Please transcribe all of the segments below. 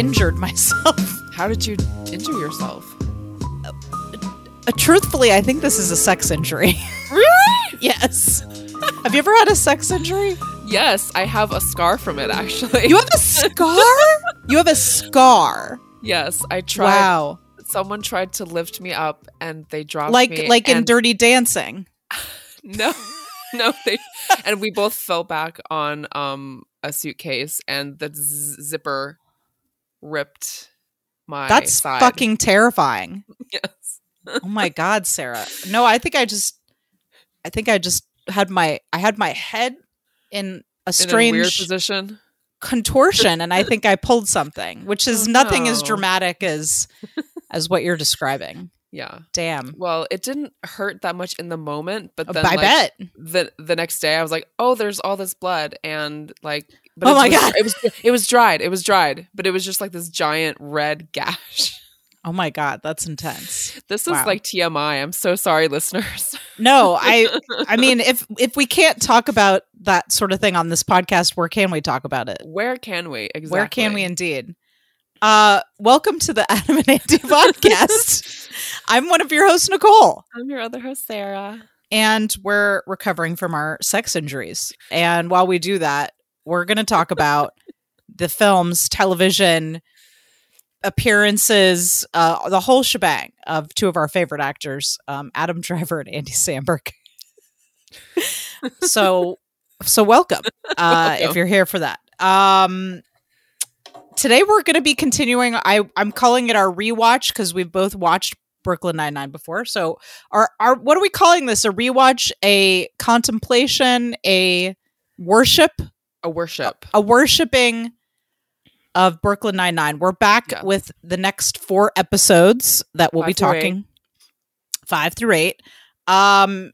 injured myself. How did you injure yourself? Uh, truthfully, I think this is a sex injury. Really? yes. Have you ever had a sex injury? Yes, I have a scar from it actually. You have a scar? you have a scar. yes, I tried. Wow. Someone tried to lift me up and they dropped Like me. like in Dirty Dancing. No, no, they and we both fell back on um a suitcase and the z- zipper ripped my. That's side. fucking terrifying. yes. Oh my god, Sarah. No, I think I just I think I just had my I had my head in a In a strange position. contortion and I think I pulled something, which is Oh, nothing as dramatic as as what you're describing. Yeah. Damn. Well, it didn't hurt that much in the moment, but uh, then I like, bet. the the next day I was like, "Oh, there's all this blood," and like, but Oh my was- God. it was it was dried, it was dried, but it was just like this giant red gash. Oh my god, that's intense. This is like TMI. I'm so sorry, listeners. No, I I mean if if we can't talk about that sort of thing on this podcast, where can we talk about it? Where can we exactly? Where can we indeed? Uh welcome to the Adam and Andy podcast. I'm one of your hosts, Nicole. I'm your other host, Sarah. and we're recovering from our sex injuries. And while we do that, we're going to talk about the films, television appearances, uh, the whole shebang of two of our favorite actors, um, Adam Driver and Andy Samberg. so, so welcome, uh, if you're here for that. Um, today we're going to be continuing. I I'm calling it our rewatch because we've both watched Brooklyn Nine Nine before. So our our what are we calling this? A rewatch, a contemplation, a worship, A worship. a worshiping of Brooklyn Nine Nine. We're back Yeah. with the next four episodes that we'll be Five through talking five through eight. Um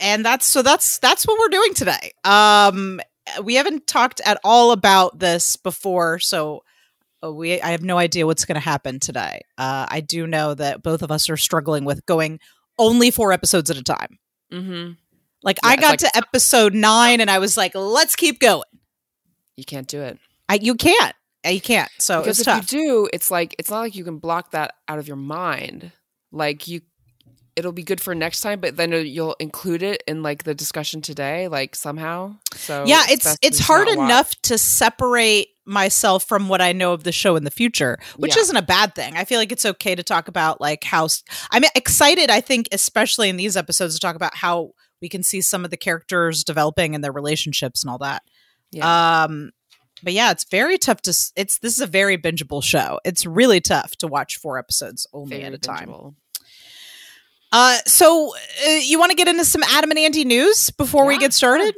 and that's so that's that's what we're doing today. Um we haven't talked at all about this before, so uh, we I have no idea what's going to happen today. Uh I do know that both of us are struggling with going only four episodes at a time. Mm-hmm. Like Yeah, I got like- to episode 9 and I was like, "Let's keep going." You can't do it I you can't. Uh, You can't. So because it's if tough. you do, it's like it's not like you can block that out of your mind. Like you, it'll be good for next time, but then you'll include it in like the discussion today, like somehow. So yeah it's to it's hard not watch. enough to separate myself from what i know of the show in the future which Yeah. isn't a bad thing i feel like it's okay to talk about like how I'm excited i think especially in these episodes to talk about how we can see some of the characters developing and their relationships and all that Yeah. um but yeah it's very tough to it's this is a very bingeable show it's really tough to watch four episodes only Very at a time bingeable. uh so uh, you want to get into some adam and andy news before we get started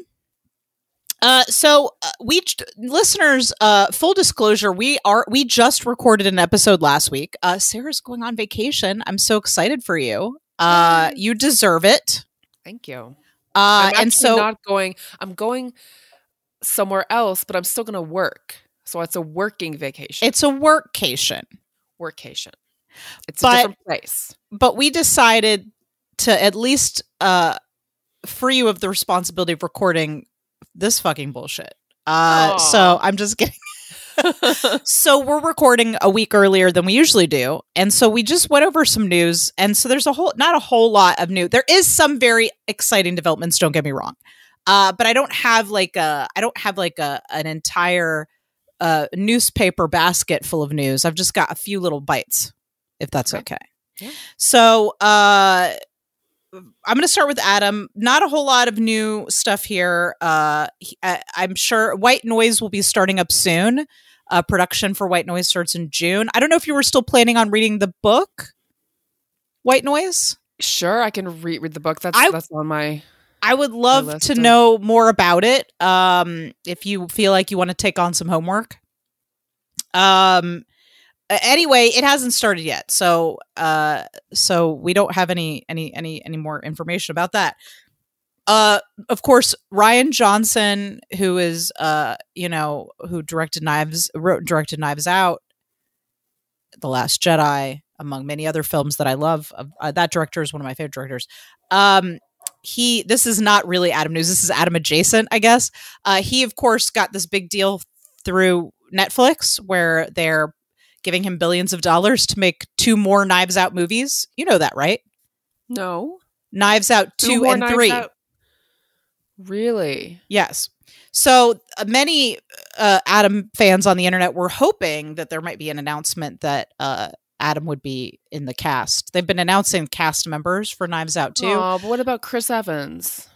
uh, so uh, we listeners, uh, full disclosure, we are we just recorded an episode last week. Uh, Sarah's going on vacation. I'm so excited for you. Uh, you deserve it. Thank you. Uh, I'm and so not going. I'm going somewhere else, but I'm still going to work. So it's a working vacation. it's a workcation, workcation. It's But- a different place. but we decided to at least uh, free you of the responsibility of recording this fucking bullshit. Uh, so I'm just kidding. So we're recording a week earlier than we usually do and so we just went over some news and so there's a whole not a whole lot of new there is some very exciting developments don't get me wrong uh but i don't have like a i don't have like a an entire uh newspaper basket full of news i've just got a few little bites if that's okay, Okay. Yeah. so uh I'm going to start with Adam. Not a whole lot of new stuff here. Uh, he- I, I'm sure White Noise will be starting up soon. Uh, production for White Noise starts in June. I don't know if you were still planning on reading the book, White Noise. Sure, I can re- read the book. That's I- that's on my. I would love to of- know more about it. Um, if you feel like you want to take on some homework. Um. Anyway, it hasn't started yet, so uh, so we don't have any any any any more information about that. Uh, of course, Rian Johnson, who is uh, you know, who directed Knives, wrote directed Knives Out, The Last Jedi, among many other films that I love. Uh, that director is one of my favorite directors. Um, he this is not really adam news this is adam adjacent i guess uh he of course got this big deal through Netflix, where they're giving him billions of dollars to make two more Knives Out movies. You know that, right? No. Knives Out Two two and three. Out? Really? Yes. So uh, many uh, Adam fans on the internet were hoping that there might be an announcement that uh, Adam would be in the cast. They've been announcing cast members for Knives Out too. Oh, but what about Chris Evans?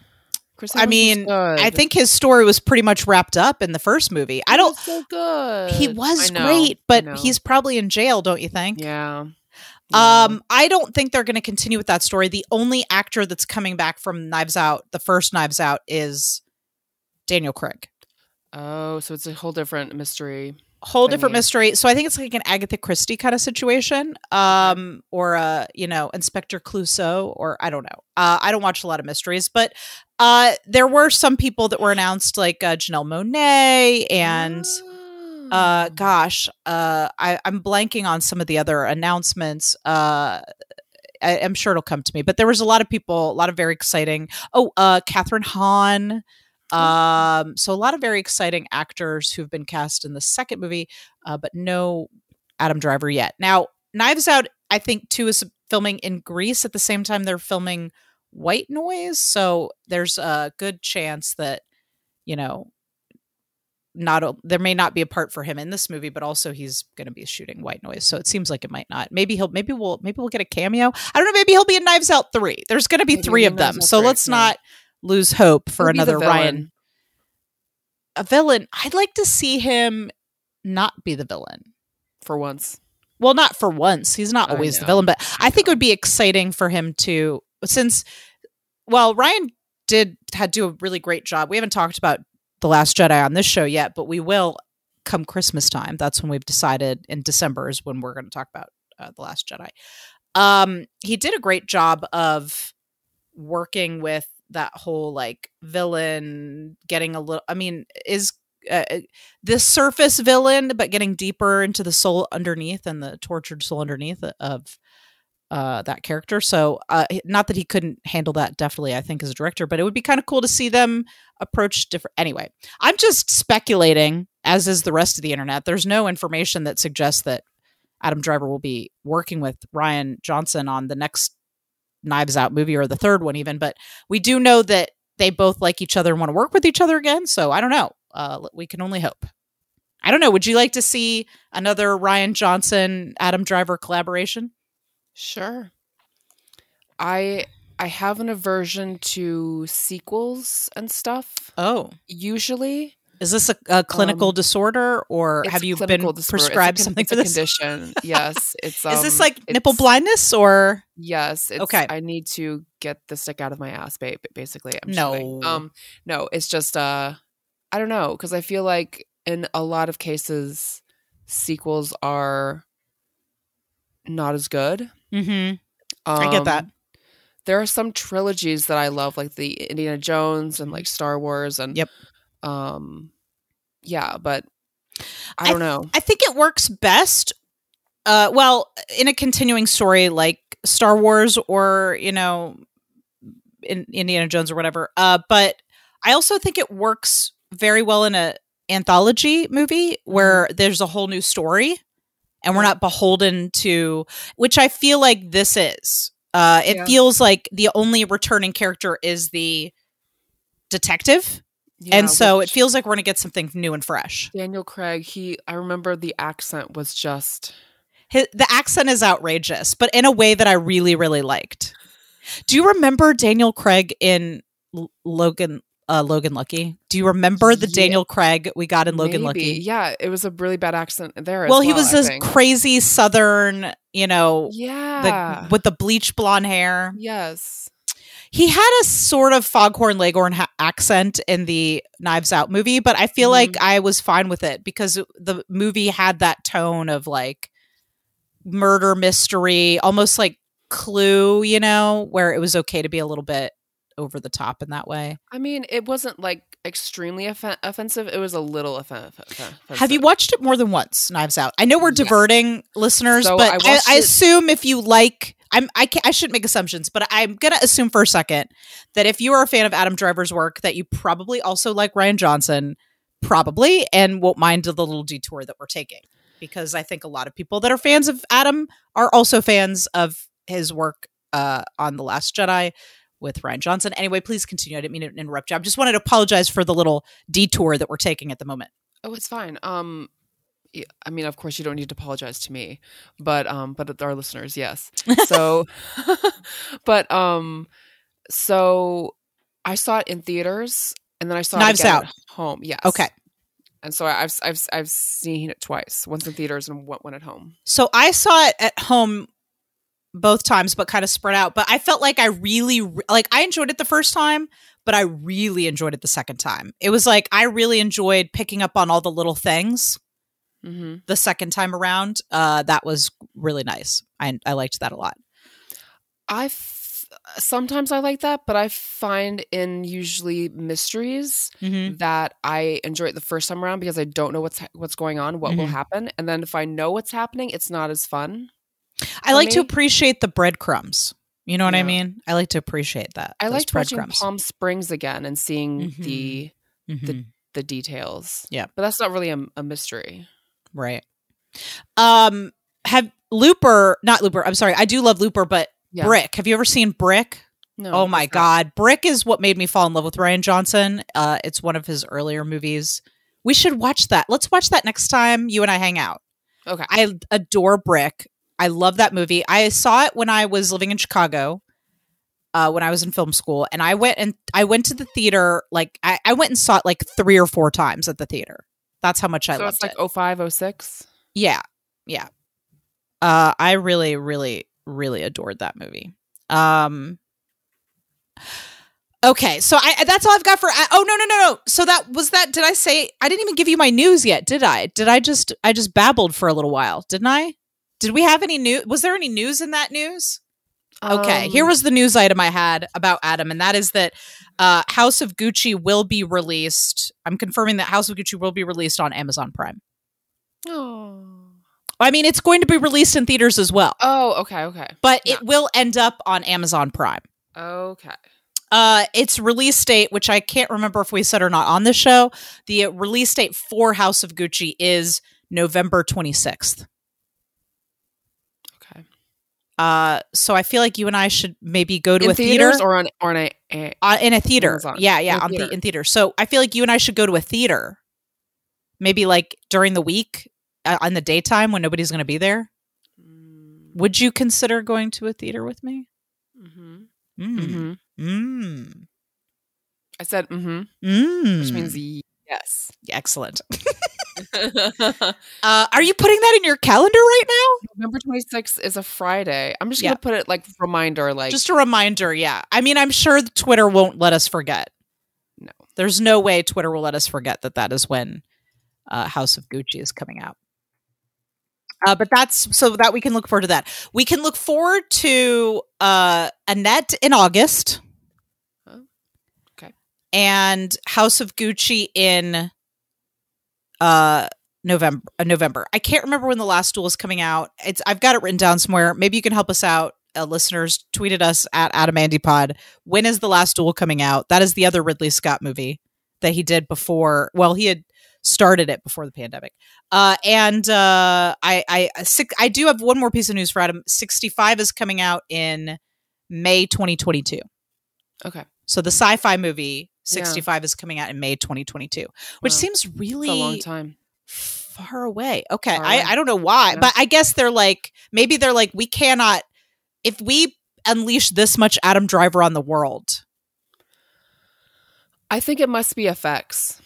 Chris I Evans was mean, good. I think his story was pretty much wrapped up in the first movie. I don't. so good. He was great, but he's probably in jail, don't you think? yeah. Yeah. Um, I don't think they're going to continue with that story. The only actor that's coming back from Knives Out, the first Knives Out, is Daniel Craig. Oh, so it's a whole different mystery. Whole different mystery. So I think it's like an Agatha Christie kind of situation, um, or a you know Inspector Clouseau, or I don't know. Uh, I don't watch a lot of mysteries, but uh, there were some people that were announced, like uh, Janelle Monáe and. Uh Oh. gosh uh I, i'm blanking on some of the other announcements uh I, i'm sure it'll come to me but there was a lot of people a lot of very exciting oh uh kathryn hahn um so a lot of very exciting actors who've been cast in the second movie uh but no adam driver yet now knives out i think too is filming in greece at the same time they're filming white noise so there's a good chance that you know not there may not be a part for him in this movie, but also he's going to be shooting White Noise, so it seems like it might not. Maybe he'll maybe we'll maybe we'll get a cameo. I don't know. Maybe he'll be in Knives Out three. There's going to be Maybe three of them, so 3, let's yeah. not lose hope for He'll another Rian a villain. I'd like to see him not be the villain. for once. Well, not for once. He's not always the villain, but I think it would be exciting for him to since well, Rian did had do a really great job. We haven't talked about The Last Jedi on this show yet, but we will come Christmas time. That's when we've decided in December is when we're going to talk about uh, The Last Jedi. Um he did a great job of working with that whole like villain getting a little I mean is uh, the surface villain, but getting deeper into the soul underneath and the tortured soul underneath of uh, that character. So, uh, not that he couldn't handle that definitely, I think, as a director, but it would be kind of cool to see them approach different. Anyway, I'm just speculating, as is the rest of the internet. There's no information that suggests that Adam Driver will be working with Rian Johnson on the next Knives Out movie or the third one, even. But we do know that they both like each other and want to work with each other again. So, I don't know. Uh, we can only hope. I don't know. Would you like to see another Rian Johnson Adam Driver collaboration? Sure. I I have an aversion to sequels and stuff. Oh, Usually, is this a, a clinical Um, disorder, or have you been disorder. It's a prescribed something it's for a this? condition? Yes, it's. Um, is this like nipple blindness or? Yes. It's, Okay. I need to get the stick out of my ass, babe. Basically, I'm No. showing. Um, no, it's just uh, I don't know because I feel like in a lot of cases, sequels are not as good. Mm-hmm. I get that. Um, There are some trilogies that I love, like the Indiana Jones and like Star Wars, and Yep. um, yeah, but I I don't know. I think it works best. Uh, well, in a continuing story like Star Wars or you know, in Indiana Jones or whatever. Uh, but I also think it works very well in a anthology movie where there's a whole new story, and we're not beholden to which I feel like this is. Uh, it Yeah. feels like the only returning character is the detective, Yeah, and so it feels like we're gonna get something new and fresh. Daniel Craig. He, I remember the accent was just His, the accent is outrageous, but in a way that I really, really liked. Do you remember Daniel Craig in L- Logan? Uh, Logan Lucky. Do you remember the Yeah. Daniel Craig we got in Logan maybe. Lucky? Yeah, it was a really bad accent there. as Well, he was I this think. crazy Southern, you know, yeah, the, with the bleach blonde hair. yes, He had a sort of Foghorn Leghorn ha- accent in the Knives Out movie, but I feel Mhm. like I was fine with it because the movie had that tone of like murder mystery, almost like Clue, you know, where it was okay to be a little bit over the top in that way. I mean, it wasn't like extremely offen- offensive. It was a little offen- offensive. Have you watched it more than once? Knives Out. I know we're Yes. diverting listeners, So but I, I it- assume if you like, I'm I can't, I shouldn't make assumptions, but I'm gonna assume for a second that if you are a fan of Adam Driver's work, that you probably also like Rian Johnson probably, and won't mind the little detour that we're taking because I think a lot of people that are fans of Adam are also fans of his work uh, on The Last Jedi with Rian Johnson. Anyway, please continue. I didn't mean to interrupt you. I just wanted to apologize for the little detour that we're taking at the moment. Oh, it's fine. Um, I mean, of course, you don't need to apologize to me, but um, but our listeners, yes. So, but um, so I saw it in theaters, and then I saw Knives it Out. at home. Yes. Okay. And so I've I've I've seen it twice, once in theaters and one at home. So I saw it at home both times, but kind of spread out. But I felt like I really re- like I enjoyed it the first time, but I really enjoyed it the second time. It was like I really enjoyed picking up on all the little things Mm-hmm. the second time around. Uh, that was really nice. I I liked that a lot. I f- sometimes I like that, but I find in usually mysteries Mm-hmm. that I enjoy it the first time around because I don't know what's ha- what's going on, what will Mhm. happen, and then if I know what's happening, it's not as fun. I like to appreciate the breadcrumbs. You know what I mean? I like to appreciate that. I liked watching breadcrumbs. Palm Springs again and seeing Mhm. the Mhm. the details. Yeah. but that's not really a, a mystery. Right. Um have Looper, not Looper, I'm sorry. I do love Looper, but Yeah. Brick. Have you ever seen Brick? No, oh my not. god. Brick is what made me fall in love with Rian Johnson. Uh it's one of his earlier movies. We should watch that. Let's watch that next time you and I hang out. Okay. I adore Brick. I love that movie. I saw it when I was living in Chicago. Uh, when I was in film school, and I went and I went to the theater like I, I went and saw it like three or four times at the theater. That's how much I so loved it's like it. 05, 06? Yeah. Yeah. Uh I really really really adored that movie. Um Okay, so I that's all I've got for I, Oh no no no no. So that was that did I say I didn't even give you my news yet, did I? Did I just I just babbled for a little while, didn't I? Did we have any news? Was there any news in that news? Okay, Um, here was the news item I had about Adam, and that is that uh, House of Gucci will be released. I'm confirming that House of Gucci will be released on Amazon Prime. Oh. I mean, it's going to be released in theaters as well, Oh, okay, okay. but Yeah. it will end up on Amazon Prime. Okay. Uh, its release date, which I can't remember if we said or not on the show, the release date for House of Gucci is November 26th. Uh, so I feel like you and I should maybe go to in a theater or on or on a, a uh, in a theater. Amazon. Yeah, yeah, In on the, theater. in theater. So I feel like you and I should go to a theater, maybe like during the week, uh, on the daytime when nobody's going to be there. Would you consider going to a theater with me? Mm-hmm. Mm. Mm-hmm. Mm. I said mm-hmm, Mm. which means yes. excellent. Uh, are you putting that in your calendar right now? November 26th is a Friday. I'm just Yeah. gonna put it like reminder, like Just a reminder. Yeah. I mean, I'm sure Twitter won't let us forget. No. There's no way Twitter will let us forget that that is when uh, House of Gucci is coming out. Uh, but that's so that we can look forward to that. We can look forward to uh, Annette in August. Oh, okay. And House of Gucci in uh November uh, November. I can't remember when the last duel is coming out. It's I've got it written down somewhere. Maybe you can help us out. Uh, listeners, tweeted us at AdamAndyPod. When is the last duel coming out? That is the other Ridley Scott movie that he did before. Well, he had started it before the pandemic. Uh, and uh, I I six, I do have one more piece of news for Adam. Sixty five is coming out in May 2022. okay. So the sci-fi movie 65 is coming out in May 2022, which Wow. seems It's really a long time. far away. Okay, Far I, away. I don't know why, Yeah. but I guess they're like maybe they're like we cannot if we unleash this much Adam Driver on the world. I think it must be effects.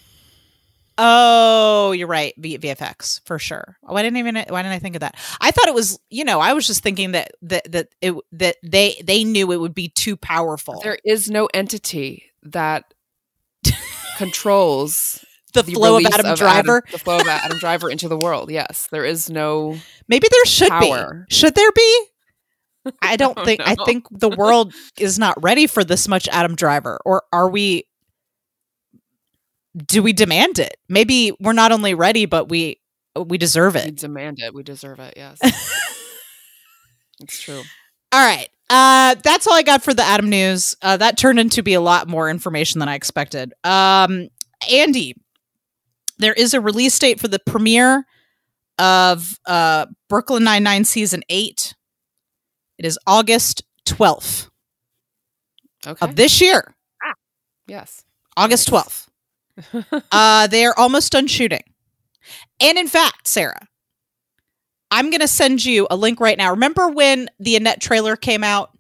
Oh, you're right. V- VFX for sure. Why didn't even why didn't I think of that? I thought it was, you know, I was just thinking that that that it that they they knew it would be too powerful. There is no entity that controls the the flow of Adam Driver. the flow of Adam Driver into the world. Yes, there is no. Maybe there should Power. be. Should there be? I don't think. I think the world is not ready for this much Adam Driver, or are we? Do we demand it? Maybe we're not only ready, but we we deserve We it. demand it. We deserve it. Yes, it's true. All right. Uh, that's all I got for the Adam news. Uh, that turned into be a lot more information than I expected. Um, Andy, there is a release date for the premiere of uh, Brooklyn Nine Nine season eight. It is August twelfth Okay. of this year. yes. August twelfth. uh, they are almost done shooting, and in fact, Sarah, I'm going to send you a link right now. Remember when the Annette trailer came out?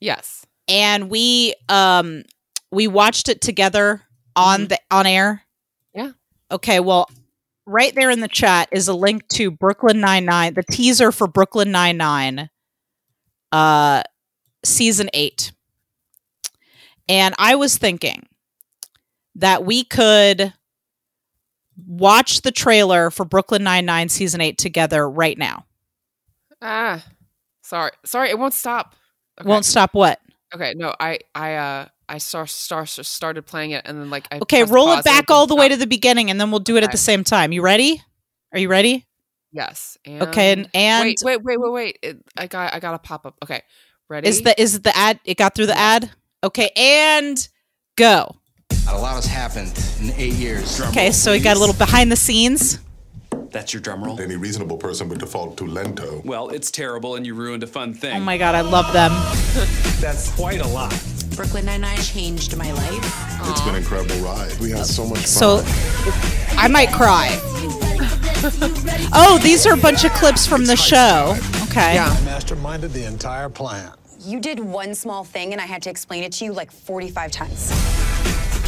yes. and we um we watched it together on Mhm. the on air. Yeah. Okay, well, right there in the chat is a link to Brooklyn Nine Nine, the teaser for Brooklyn Nine Nine, uh, season eight. And I was thinking that we could watch the trailer for Brooklyn Nine Nine season eight together right now. Ah. Sorry. Sorry. It won't stop. Okay. Won't stop what? Okay. No. I. I. Uh. I start, start started playing it and then like I Okay, roll it back all the way to the beginning, and then we'll do it at the same time. You ready? Are you ready? yes. And Okay, and, and wait, wait, wait, wait, wait. It, I got I got a pop up. Okay. Ready? is the is the ad? It got through the ad. Okay, and go. A lot has happened in eight years. Okay, so we got a little behind the scenes. That's your drum roll. Any reasonable person would default to lento. Well, it's terrible and you ruined a fun thing. Oh my god, I love them. That's quite a lot. Brooklyn Nine-Nine changed my life. It's been an incredible ride. We had so much fun. So I might cry. Oh, these are a bunch of clips from the show. Okay. Yeah. masterminded the entire plan. You did one small thing and I had to explain it to you like 45 times.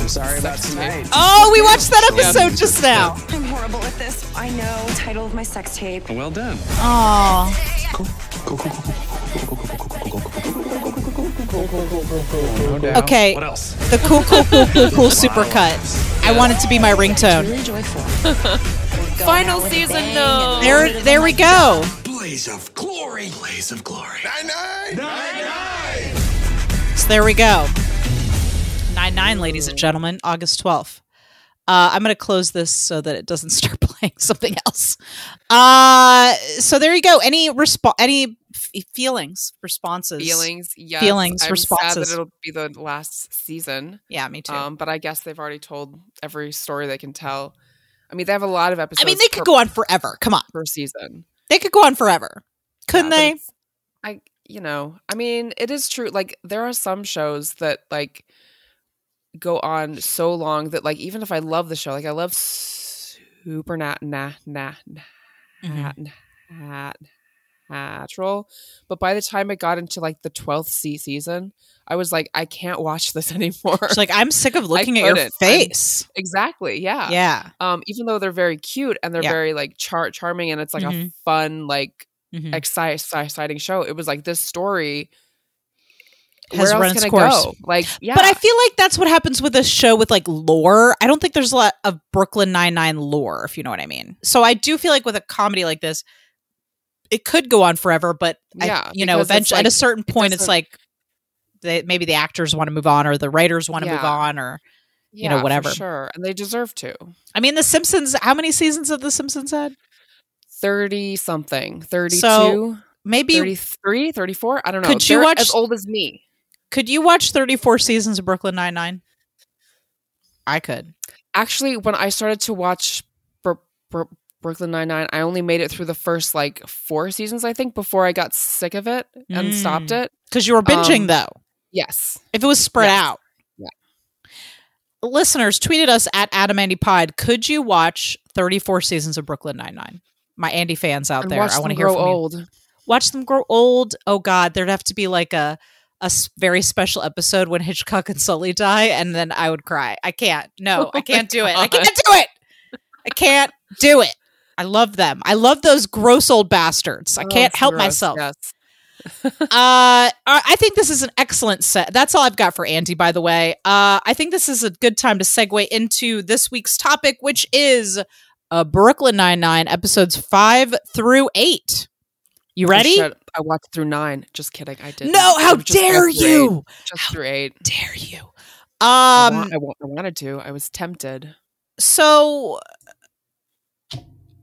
I'm sorry about tonight. Oh, we watched that episode just now. I'm horrible at this. I know. Title of my sex tape. Well done. Oh. No doubt. Okay. What else? The cool, cool, cool, cool, cool supercut. I want it to be my ringtone. Really joyful. Final season though. There, there we go. Blaze of glory. Blaze of glory. Nine nine. Nine nine. So there we go. 9 9, ladies and gentlemen, August 12th. Uh, I'm going to close this so that it doesn't start playing something else. Uh, so there you go. Any respo- any f- feelings, responses? Feelings. Yes. Feelings, I'm responses. Sad that it'll be the last season. Yeah, me too. Um, but I guess they've already told every story they can tell. I mean, they have a lot of episodes. I mean, they could per, go on forever. Come on. per season. They could go on forever. Couldn't Yeah, they? I, you know, I mean, it is true. Like, there are some shows that like go on so long that like even if I love the show, like I love Super Nat Nah Nah Nat Nat Natural, but by the time it got into like the twelfth C season, I was like, I can't watch this anymore. She's like, I'm sick of looking at your couldn't. I'm- face. exactly, yeah, yeah. Um, even though they're very cute and they're Yeah. very like char- charming and it's like a Mhm. fun like Mhm. exciting show. It was like this story Has where run its course. go? Like, yeah, But I feel like that's what happens with a show with like lore. I don't think there's a lot of Brooklyn Nine Nine lore, if you know what I mean. So I do feel like with a comedy like this, it could go on forever. But I- Yeah, you know, eventually at a like- certain it point, it's like they, maybe the actors want to move on or the writers want to move on or you yeah, know, for whatever. sure, and they deserve to. I mean, The Simpsons. How many seasons have The Simpsons had? Thirty something, 32, So, Maybe 33, 34? I don't know. Could you They're watch- as old as me? Could you watch 34 seasons of Brooklyn Nine Nine? I could. Actually, when I started to watch Bro- Bro- Brooklyn Nine Nine, I only made it through the first like four seasons, I think, before I got sick of it and Mm. stopped it. Because you were binging Um, though. Yes, If it was spread Yes. out. Yeah. Listeners, tweeted us at Adam Andy Pod. Could you watch 34 seasons of Brooklyn Nine Nine? My Andy fans out and there, I want to hear from you. old. Watch them grow old. Oh God, there'd have to be like a a very special episode when Hitchcock and Sully die, and then I would cry. I can't. No, Oh I can't do it. I can't do it. I can't do it. I love them. I love those gross old bastards. I Oh, can't it's help gross, myself. Yes. uh, I I think this is an excellent set. That's all I've got for Andy, by the way. Uh, I think this is a good time to segue into this week's topic, which is uh, Brooklyn Nine Nine episodes five through eight. You ready? I, I watched through nine. Just kidding. I did. No, how dare you? Just through eight. Dare you? I, Um. wa- I, wa- I wanted to. I was tempted. So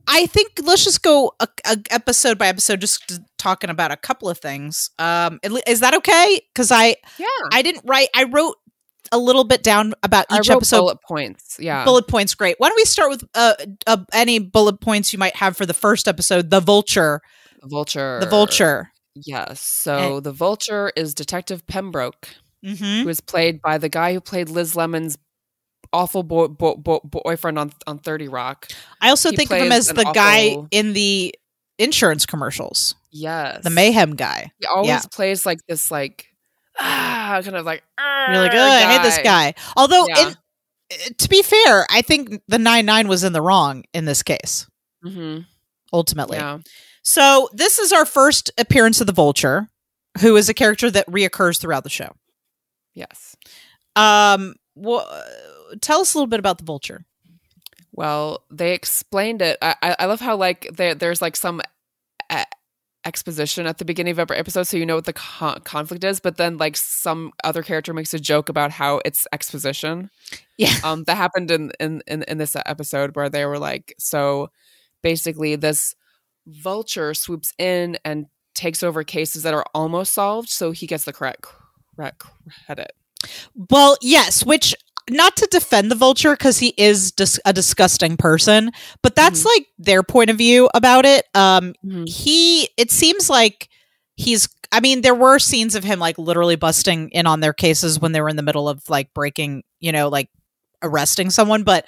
I think let's just go a, a episode by episode, just talking about a couple of things. Um, is that okay? Because I Yeah. I didn't write. I wrote. a little bit down about I each wrote episode. bullet points. Yeah. Bullet points, great. Why don't we start with uh, uh, any bullet points you might have for the first episode, the Vulture, vulture. the Vulture. Yes. So the vulture is Detective Pembroke, Mm-hmm. who is played by the guy who played Liz Lemon's awful boy, boy, boy, boyfriend on on Thirty Rock. I also He think of him as the guy in the insurance commercials, Yes. the mayhem guy. He always Yeah. plays like this, like ah, kind of like Really "Arr," good. I hate this guy. Although, Yeah. in, uh, to be fair, I think the nine nine was in the wrong in this case. Mhm. Ultimately, Yeah. So this is our first appearance of the Vulture, who is a character that reoccurs throughout the show. Yes. Um, well, tell us a little bit about the Vulture. Well, they explained it. I, I- love how like there, there's like some uh, exposition at the beginning of every episode, so you know what the con- conflict is. But then like some other character makes a joke about how it's exposition. Yeah. Um, that happened in in in, in this episode where they were like, so basically this vulture swoops in and takes over cases that are almost solved, so he gets the correct correct credit. Well, yes, which not to defend the vulture because he is dis- a disgusting person, but that's like their point of view about it. Um, Mhm. he it seems like he's. I mean, there were scenes of him like literally busting in on their cases when they were in the middle of like breaking, you know, like arresting someone, but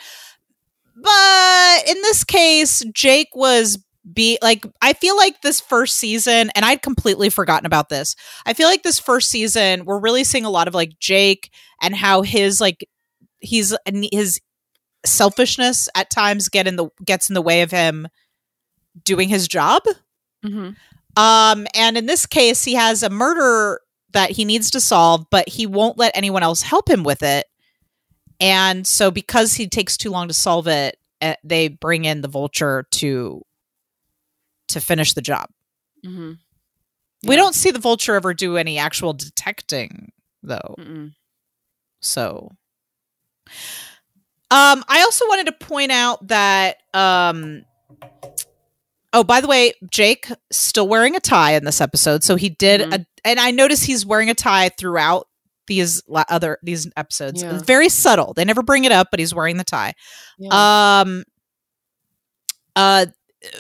but in this case, Jake was be like I feel like this first season and I'd completely forgotten about this. I feel like this first season we're really seeing a lot of like Jake and how his like he's his selfishness at times get in the gets in the way of him doing his job. Mm-hmm. Um and in this case he has a murder that he needs to solve but he won't let anyone else help him with it. And so because he takes too long to solve it, eh, they bring in the vulture to to finish the job. Mm-hmm. We don't see the vulture ever do any actual detecting though. Mm-mm. So um I also wanted to point out that um Oh, by the way, Jake still wearing a tie in this episode. So he did Mhm. a and I noticed he's wearing a tie throughout these la- other these episodes. Yeah. Very subtle. They never bring it up, but he's wearing the tie. Yeah. Um uh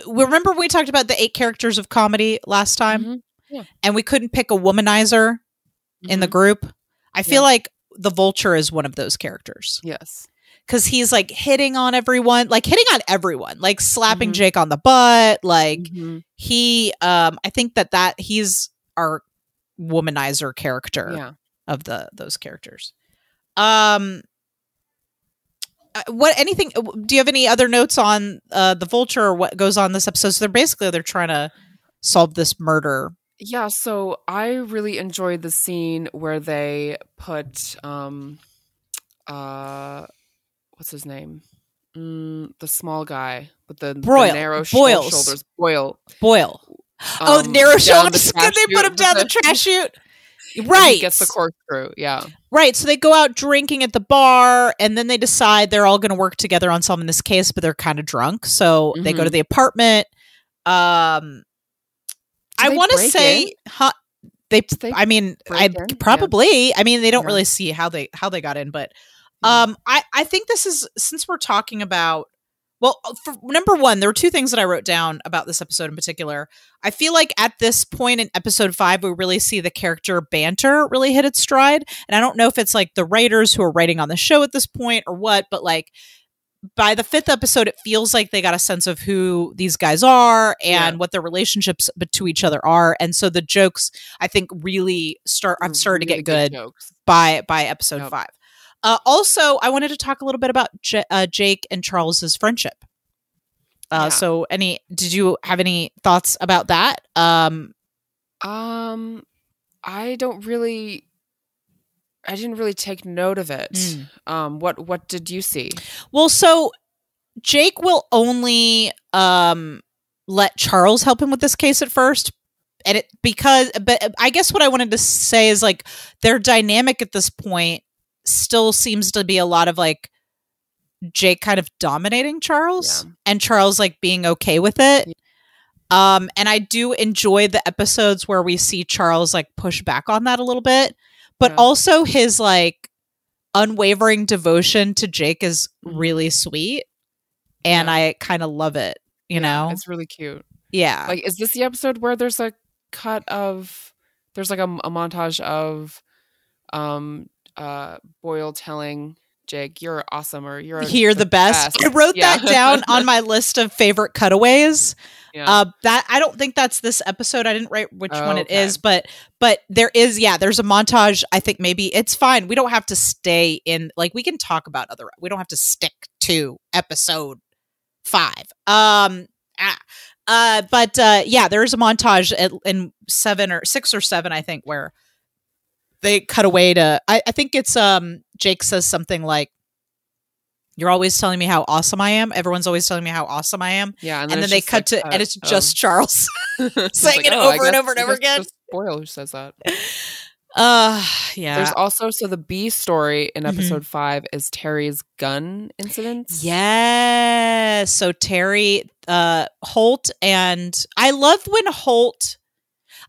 remember we talked about the eight characters of comedy last time? Mhm. Yeah. And we couldn't pick a womanizer in the Mhm. group. I feel Yeah. like the vulture is one of those characters yes. because he's like hitting on everyone, like hitting on everyone, like slapping Mhm. Jake on the butt. Like Mhm. he, um, I think that that he's our womanizer character Yeah. Of the those characters. Um, uh, what anything? uh, Do you have any other notes on uh the vulture or what goes on this episode? So they're basically they're trying to solve this murder. Yeah, so I really enjoyed the scene where they put um uh what's his name? Mm, the small guy with the, the narrow shoulders. Boyle. Boyle. oh, um, narrow the shoulders. trash They put him down the trash chute. Right. Gets the corkscrew. Yeah. Right. So they go out drinking at the bar and then they decide they're all going to work together on solving this case, but they're kind of drunk. So they go to Mhm. the apartment. Um, Do I want to say, huh, they, they I mean, I in? Yeah. probably, I mean, they don't Yeah. really see how they, how they got in, but, um, I, I think this is, since we're talking about, well, uh, for, number one, there were two things that I wrote down about this episode in particular. I feel like at this point in episode five, we really see the character banter really hit its stride. And I don't know if it's like the writers who are writing on the show at this point or what, but like by the fifth episode, it feels like they got a sense of who these guys are and Yeah. what their relationships to each other are. And so the jokes, I think, really start. I've started to Really get good jokes. by by episode Yep. five. Uh, also, I wanted to talk a little bit about J- uh, Jake and Charles's friendship. Uh, Yeah. So, any did you have any thoughts about that? Um, Um, I don't really. I didn't really take note of it. Mm. Um, what what did you see? well, so Jake will only um, let Charles help him with this case at first, and it because but I guess what I wanted to say is like their dynamic at this point still seems to be a lot of like Jake kind of dominating Charles Yeah. and Charles like being okay with it. Um and I do enjoy the episodes where we see Charles like push back on that a little bit, but Yeah. also his like unwavering devotion to Jake is really sweet, and Yeah. I kind of love it. You know, it's really cute. yeah, Like, is this the episode where there's a cut of there's like a, a montage of um uh Boyle telling Jake, "You're awesome," or "You're you're the best. I wrote Yeah. that down on my list of favorite cutaways. Yeah. Uh, that I don't think that's this episode. I didn't write which Oh, one it okay. is, but but there is yeah. There's a montage. I think maybe it's fine. We don't have to stay in like we can talk about other. We don't have to stick to episode five. Um. ah, uh. But uh. Yeah. There's a montage at, in seven or six or seven. I think where they cut away to. I, I think it's um. Jake says something like. You're always telling me how awesome I am. Everyone's always telling me how awesome I am yeah, and then, it's they cut like, to and it's of- just Charles saying like, it oh, over and over and over again. Boyle who says that. uh yeah There's also so the B story in Mhm. episode five is Terry's gun incident. yeah so terry uh holt and i love when holt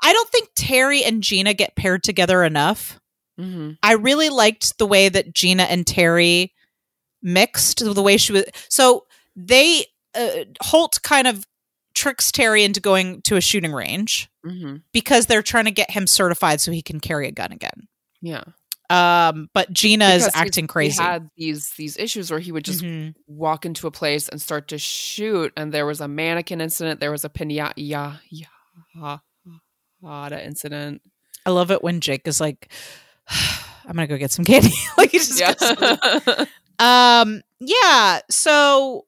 i don't think terry and gina get paired together enough hmm i really liked the way that gina and terry mixed the way she was so they uh, holt kind of tricks terry into going to a shooting range hmm because they're trying to get him certified so he can carry a gun again Yeah, Um, but Gina is Because he's- acting crazy. He had these these issues where he would just Mhm. walk into a place and start to shoot, and there was a mannequin incident. There was a pinata yeah, yeah, incident. I love it when Jake is like, "I'm gonna go get some candy." like he just Yeah. um, yeah. So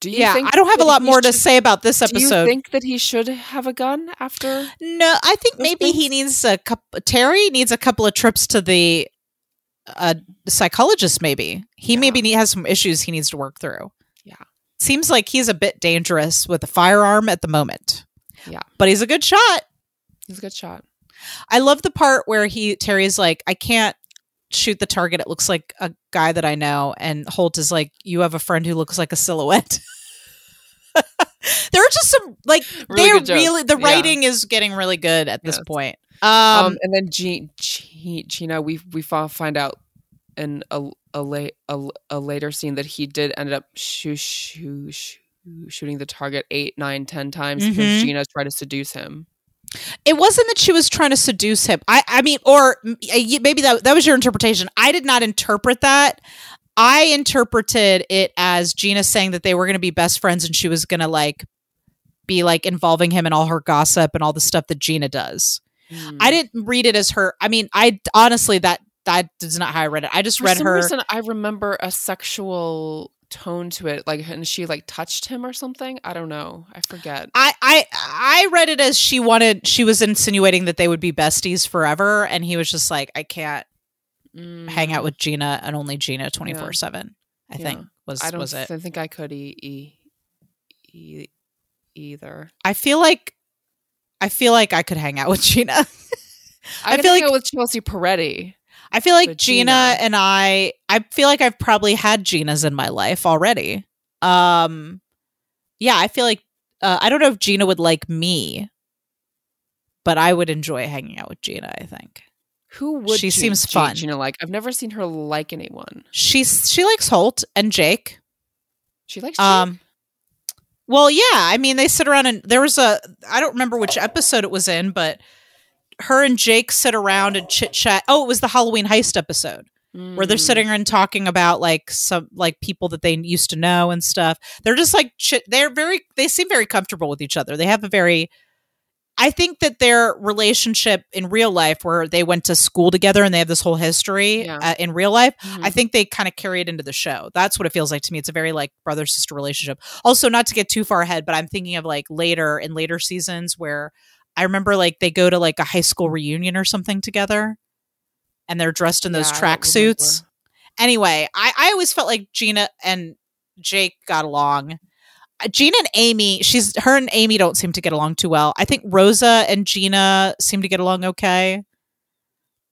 Do you yeah, think I don't have a lot more to should- say about this Do you episode. think that he should have a gun after? no, I think maybe he needs a couple. Terry needs a couple of trips to the uh, psychologist. Maybe he Yeah. maybe has some issues he needs to work through. Yeah. seems like he's a bit dangerous with a firearm at the moment. Yeah. but he's a good shot. He's a good shot. I love the part where he Terry's like, I can't shoot the target. It looks like a guy that I know, and Holt is like, you have a friend who looks like a silhouette. there are just some like Really they're really the Yeah. writing is getting really good at this Yes. point. Um, Um, and then G- G- Gina, we we find out in a a, la- a a later scene that he did end up shoo- shoo- shoo- shooting the target eight, nine, ten times Mhm. because Gina tried to seduce him. it wasn't that she was trying to seduce him. I I mean, or mm, maybe that that was your interpretation. I did not interpret that. I interpreted it as Gina saying that they were going to be best friends and she was going to like be like involving him in all her gossip and all the stuff that Gina does. Hmm. I didn't read it as her. I mean, I honestly that that is not how I read it. I just For read some her. reason, I remember a sexual tone to it, like and she like touched him or something. I don't know. I forget. I, I I read it as she wanted she was insinuating that they would be besties forever and he was just like I can't hang out Mm, with Gina and only Gina 24/7 I Yeah. think was I don't was it th- think I could e- e- e- either. I feel like I feel like I could hang out with Gina I, I feel like- with Chelsea Peretti. I feel like Gina, Gina- and I I feel like I've probably had Ginas in my life already um yeah I feel like uh, I don't know if Gina would like me but I would enjoy hanging out with Gina I think Who would She Gina- seems fun. Gina like? I've never seen her like anyone. she's she likes Holt and Jake She likes Jake? Um, well, yeah. I mean, they sit around and there was a I don't remember which episode it was in, but her and Jake sit around and chit chat. Oh, it was the Halloween heist episode where they're Mm. sitting and talking about like some like people that they used to know and stuff. They're just like chit. They're very. They seem very comfortable with each other. They have a very. I think that their relationship in real life, where they went to school together and they have this whole history Yeah. uh, in real life, Mhm. I think they kind of carry it into the show. That's what it feels like to me. It's a very like brother sister relationship. Also, not to get too far ahead, but I'm thinking of like later in later seasons where I remember like they go to like a high school reunion or something together, and they're dressed in those Yeah, I track suits. Anyway, I I always felt like Gina and Jake got along. Uh, Gina and Amy, she's her and Amy don't seem to get along too well. I think Rosa and Gina seem to get along okay.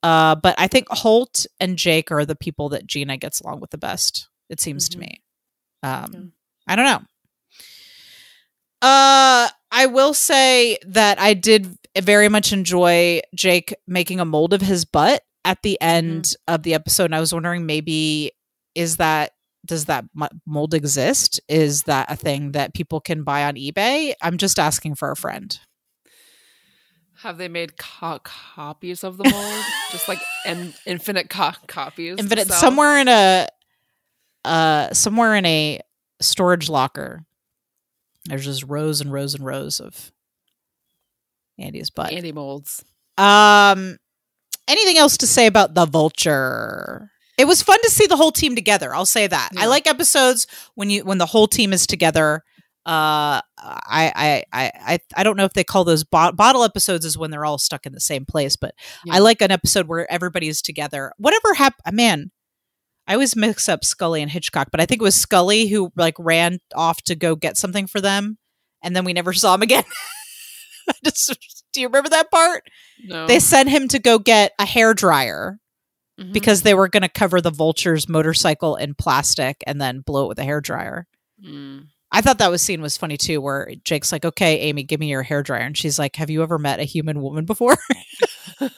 Uh, but I think Holt and Jake are the people that Gina gets along with the best. It seems to Mhm. me. Um, Yeah. I don't know. Uh, I will say that I did very much enjoy Jake making a mold of his butt at the end of the episode, and I was wondering maybe is that does that mold exist? Is that a thing that people can buy on eBay? I'm just asking for a friend. Have they made co- copies of the mold? Just like an infinite co- copies. Infinite sell? somewhere in a uh somewhere in a storage locker. There's just rows and rows and rows of Andy's butt. Andy molds. Um, anything else to say about the Vulture? It was fun to see the whole team together. I'll say that. I like episodes when you when the whole team is together. Uh, I I I I, I don't know if they call those bo- bottle episodes is when they're all stuck in the same place, but Yeah. I like an episode where everybody is together. Whatever happened, man. I always mix up Scully and Hitchcock, but I think it was Scully who like ran off to go get something for them, and then we never saw him again. Just- do you remember that part? No. They sent him to go get a hair dryer Mhm. because they were going to cover the vulture's motorcycle in plastic and then blow it with a hair dryer. Mm. I thought that was scene was funny too, where Jake's like, "Okay, Amy, give me your hair dryer," and she's like, "Have you ever met a human woman before?"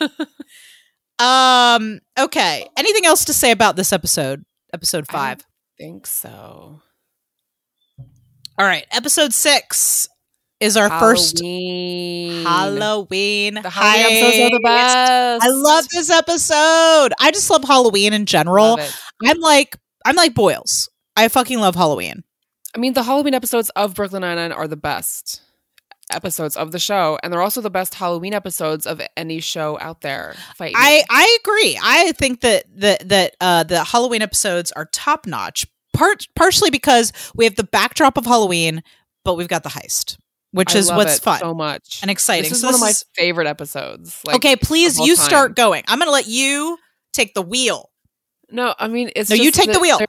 um. Okay. Anything else to say about this episode? Episode five. don't think so. All right. Episode six is our first Halloween. Halloween. The Halloween episodes are the best. I love this episode. I just love Halloween in general. I'm like I'm like Boyles. I fucking love Halloween. I mean, the Halloween episodes of Brooklyn Nine Nine are the best episodes of the show, and they're also the best Halloween episodes of any show out there. Fight me. I I agree. I think that that that uh, the Halloween episodes are top notch. Part partially because we have the backdrop of Halloween, but we've got the heist, which I is love one it fun so much and exciting. This is So one of my is- favorite episodes. Like, okay, please, you time. start going. I'm going to let you take the wheel. No, I mean it's No, you take the that wheel. There,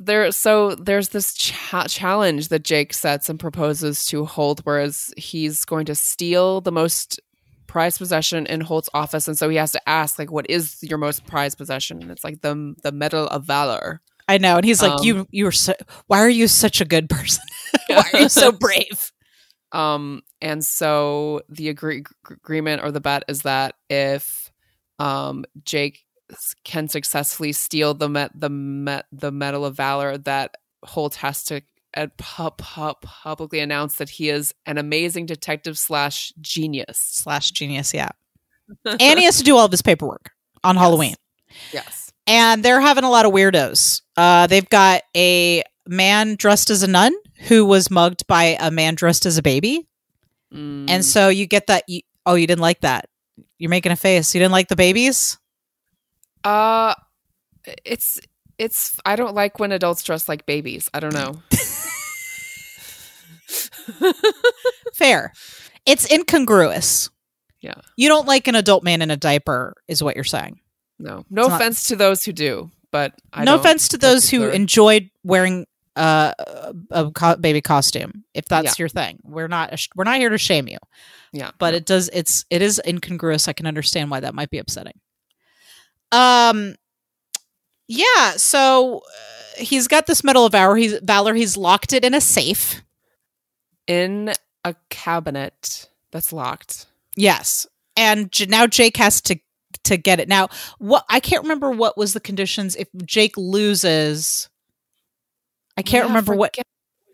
there- so there's this cha- challenge that Jake sets and proposes to Holt, whereas he's going to steal the most prized possession in Holt's office, and so he has to ask, like, what is your most prized possession? And it's like the the Medal of Valor. I know, and he's like, Um, "You, you are so. Why are you such a good person? why are you so brave?" Um, and so the agree- agreement or the bet is that if um Jake can successfully steal the met the met the Medal of Valor, that Holt has to uh, pu- pu- publicly announce that he is an amazing detective slash genius. Slash genius, yeah. and he has to do all of his paperwork on Halloween. Yes. and they're having a lot of weirdos. Uh, they've got a man dressed as a nun who was mugged by a man dressed as a baby, Mm. and so you get that. You, oh, you didn't like that. You're making a face. You didn't like the babies. Uh, it's it's. I don't like when adults dress like babies. I don't know. Fair. It's incongruous. Yeah. You don't like an adult man in a diaper, is what you're saying. No, no It's not- offense to those who do, but I no don't offense to those who enjoyed wearing uh, a co- baby costume. If that's Yeah. your thing, we're not ash- we're not here to shame you. Yeah, but no. it does it's it is incongruous i can understand why that might be upsetting um yeah so uh, he's got this medal of valor he's valor he's locked it in a safe in a cabinet that's locked. yes and J- now jake has to to get it now what i can't remember what was the conditions if jake loses i can't Yeah, remember what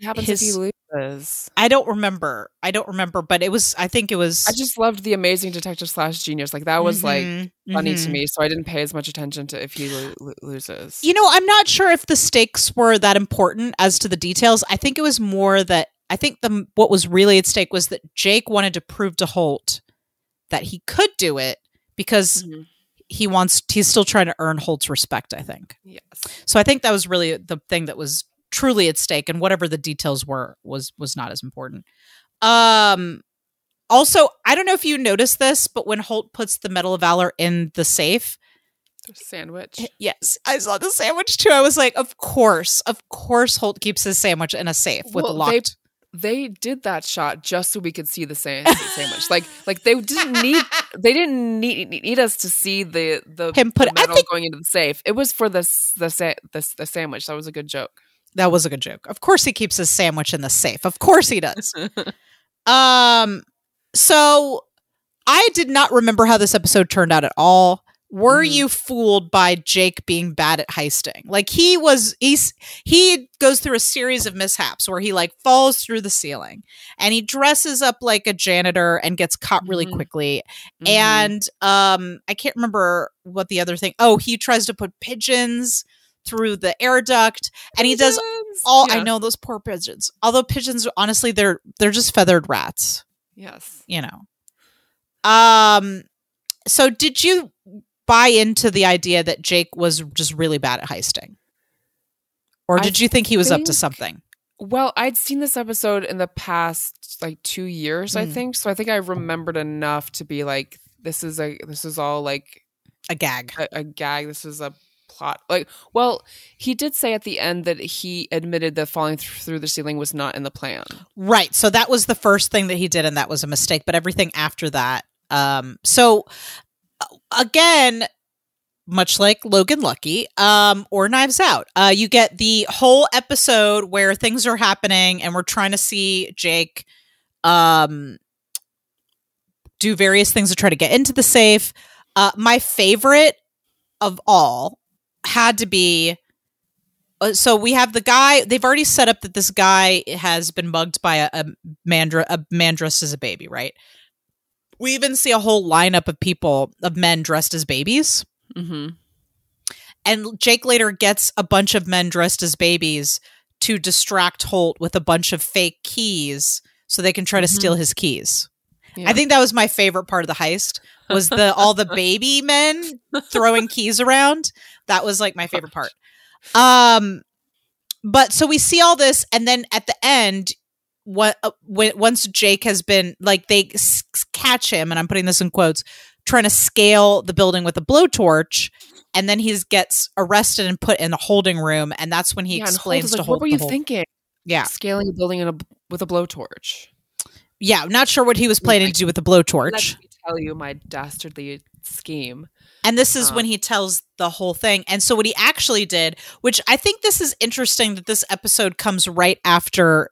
happens his- if he loses. i don't remember i don't remember but it was i think it was I just loved the amazing detective slash genius. Like that was like Mhm, funny mhm. to me, so I didn't pay as much attention to if he lo- lo- loses. You know, I'm not sure if the stakes were that important as to the details. I think it was more that I think the what was really at stake was that Jake wanted to prove to Holt that he could do it because Mhm. he wants he's still trying to earn Holt's respect, I think. Yes. So I think that was really the thing that was truly at stake and whatever the details were was was not as important. Um also, I don't know if you noticed this, but when Holt puts the Medal of Valor in the safe, Sandwich. Yes, I saw the sandwich too. I was like, of course, of course, Holt keeps his sandwich in a safe with Well, locked. They did that shot just so we could see the sa- sandwich. Like, like they didn't need they didn't need, need us to see the the Him put- the metal think- going into the safe. It was for the the the, the sandwich. That was a good joke. That was a good joke. Of course, he keeps his sandwich in the safe. Of course, he does. um, so I did not remember how this episode turned out at all. were Mhm. you fooled by Jake being bad at heisting? Like he was he's he goes through a series of mishaps where he like falls through the ceiling and he dresses up like a janitor and gets caught really Mhm. quickly. Mhm. And um I can't remember what the other thing. Oh, he tries to put pigeons through the air duct and he does all I know those poor pigeons. Although pigeons honestly they're they're just feathered rats Yes. you know. Um so did you buy into the idea that Jake was just really bad at heisting? Or I did you think he was up to something? Well, I'd seen this episode in the past like two years, I Mm. think. So I think I remembered enough to be like, this is a this is all like A gag. a, a gag. This is a plot. Like, well, he did say at the end that he admitted that falling th- through the ceiling was not in the plan. Right. So that was the first thing that he did and that was a mistake, but everything after that um so uh, again much like Logan Lucky um or Knives Out. Uh you get the whole episode where things are happening and we're trying to see Jake um do various things to try to get into the safe. Uh my favorite of all had to be uh, so we have the guy they've already set up that this guy has been mugged by a, a man a man dressed as a baby right we even see a whole lineup of people of men dressed as babies Mm-hmm. and jake later gets a bunch of men dressed as babies to distract holt with a bunch of fake keys so they can try to Mhm. steal his keys Yeah. i think that was my favorite part of the heist was the all the baby men throwing keys around that was like my favorite part um but so we see all this and then at the end what uh, when, once jake has been like they s- catch him and i'm putting this in quotes trying to scale the building with a blowtorch and then he gets arrested and put in the holding room and that's when he yeah, explains is to like, Holt what were you whole- thinking? yeah Scaling a building in a, with a blowtorch. yeah i'm not sure what he was planning to do with the blowtorch Let me tell you my dastardly scheme. And this is Um, when he tells the whole thing. And so what he actually did, which I think this is interesting that this episode comes right after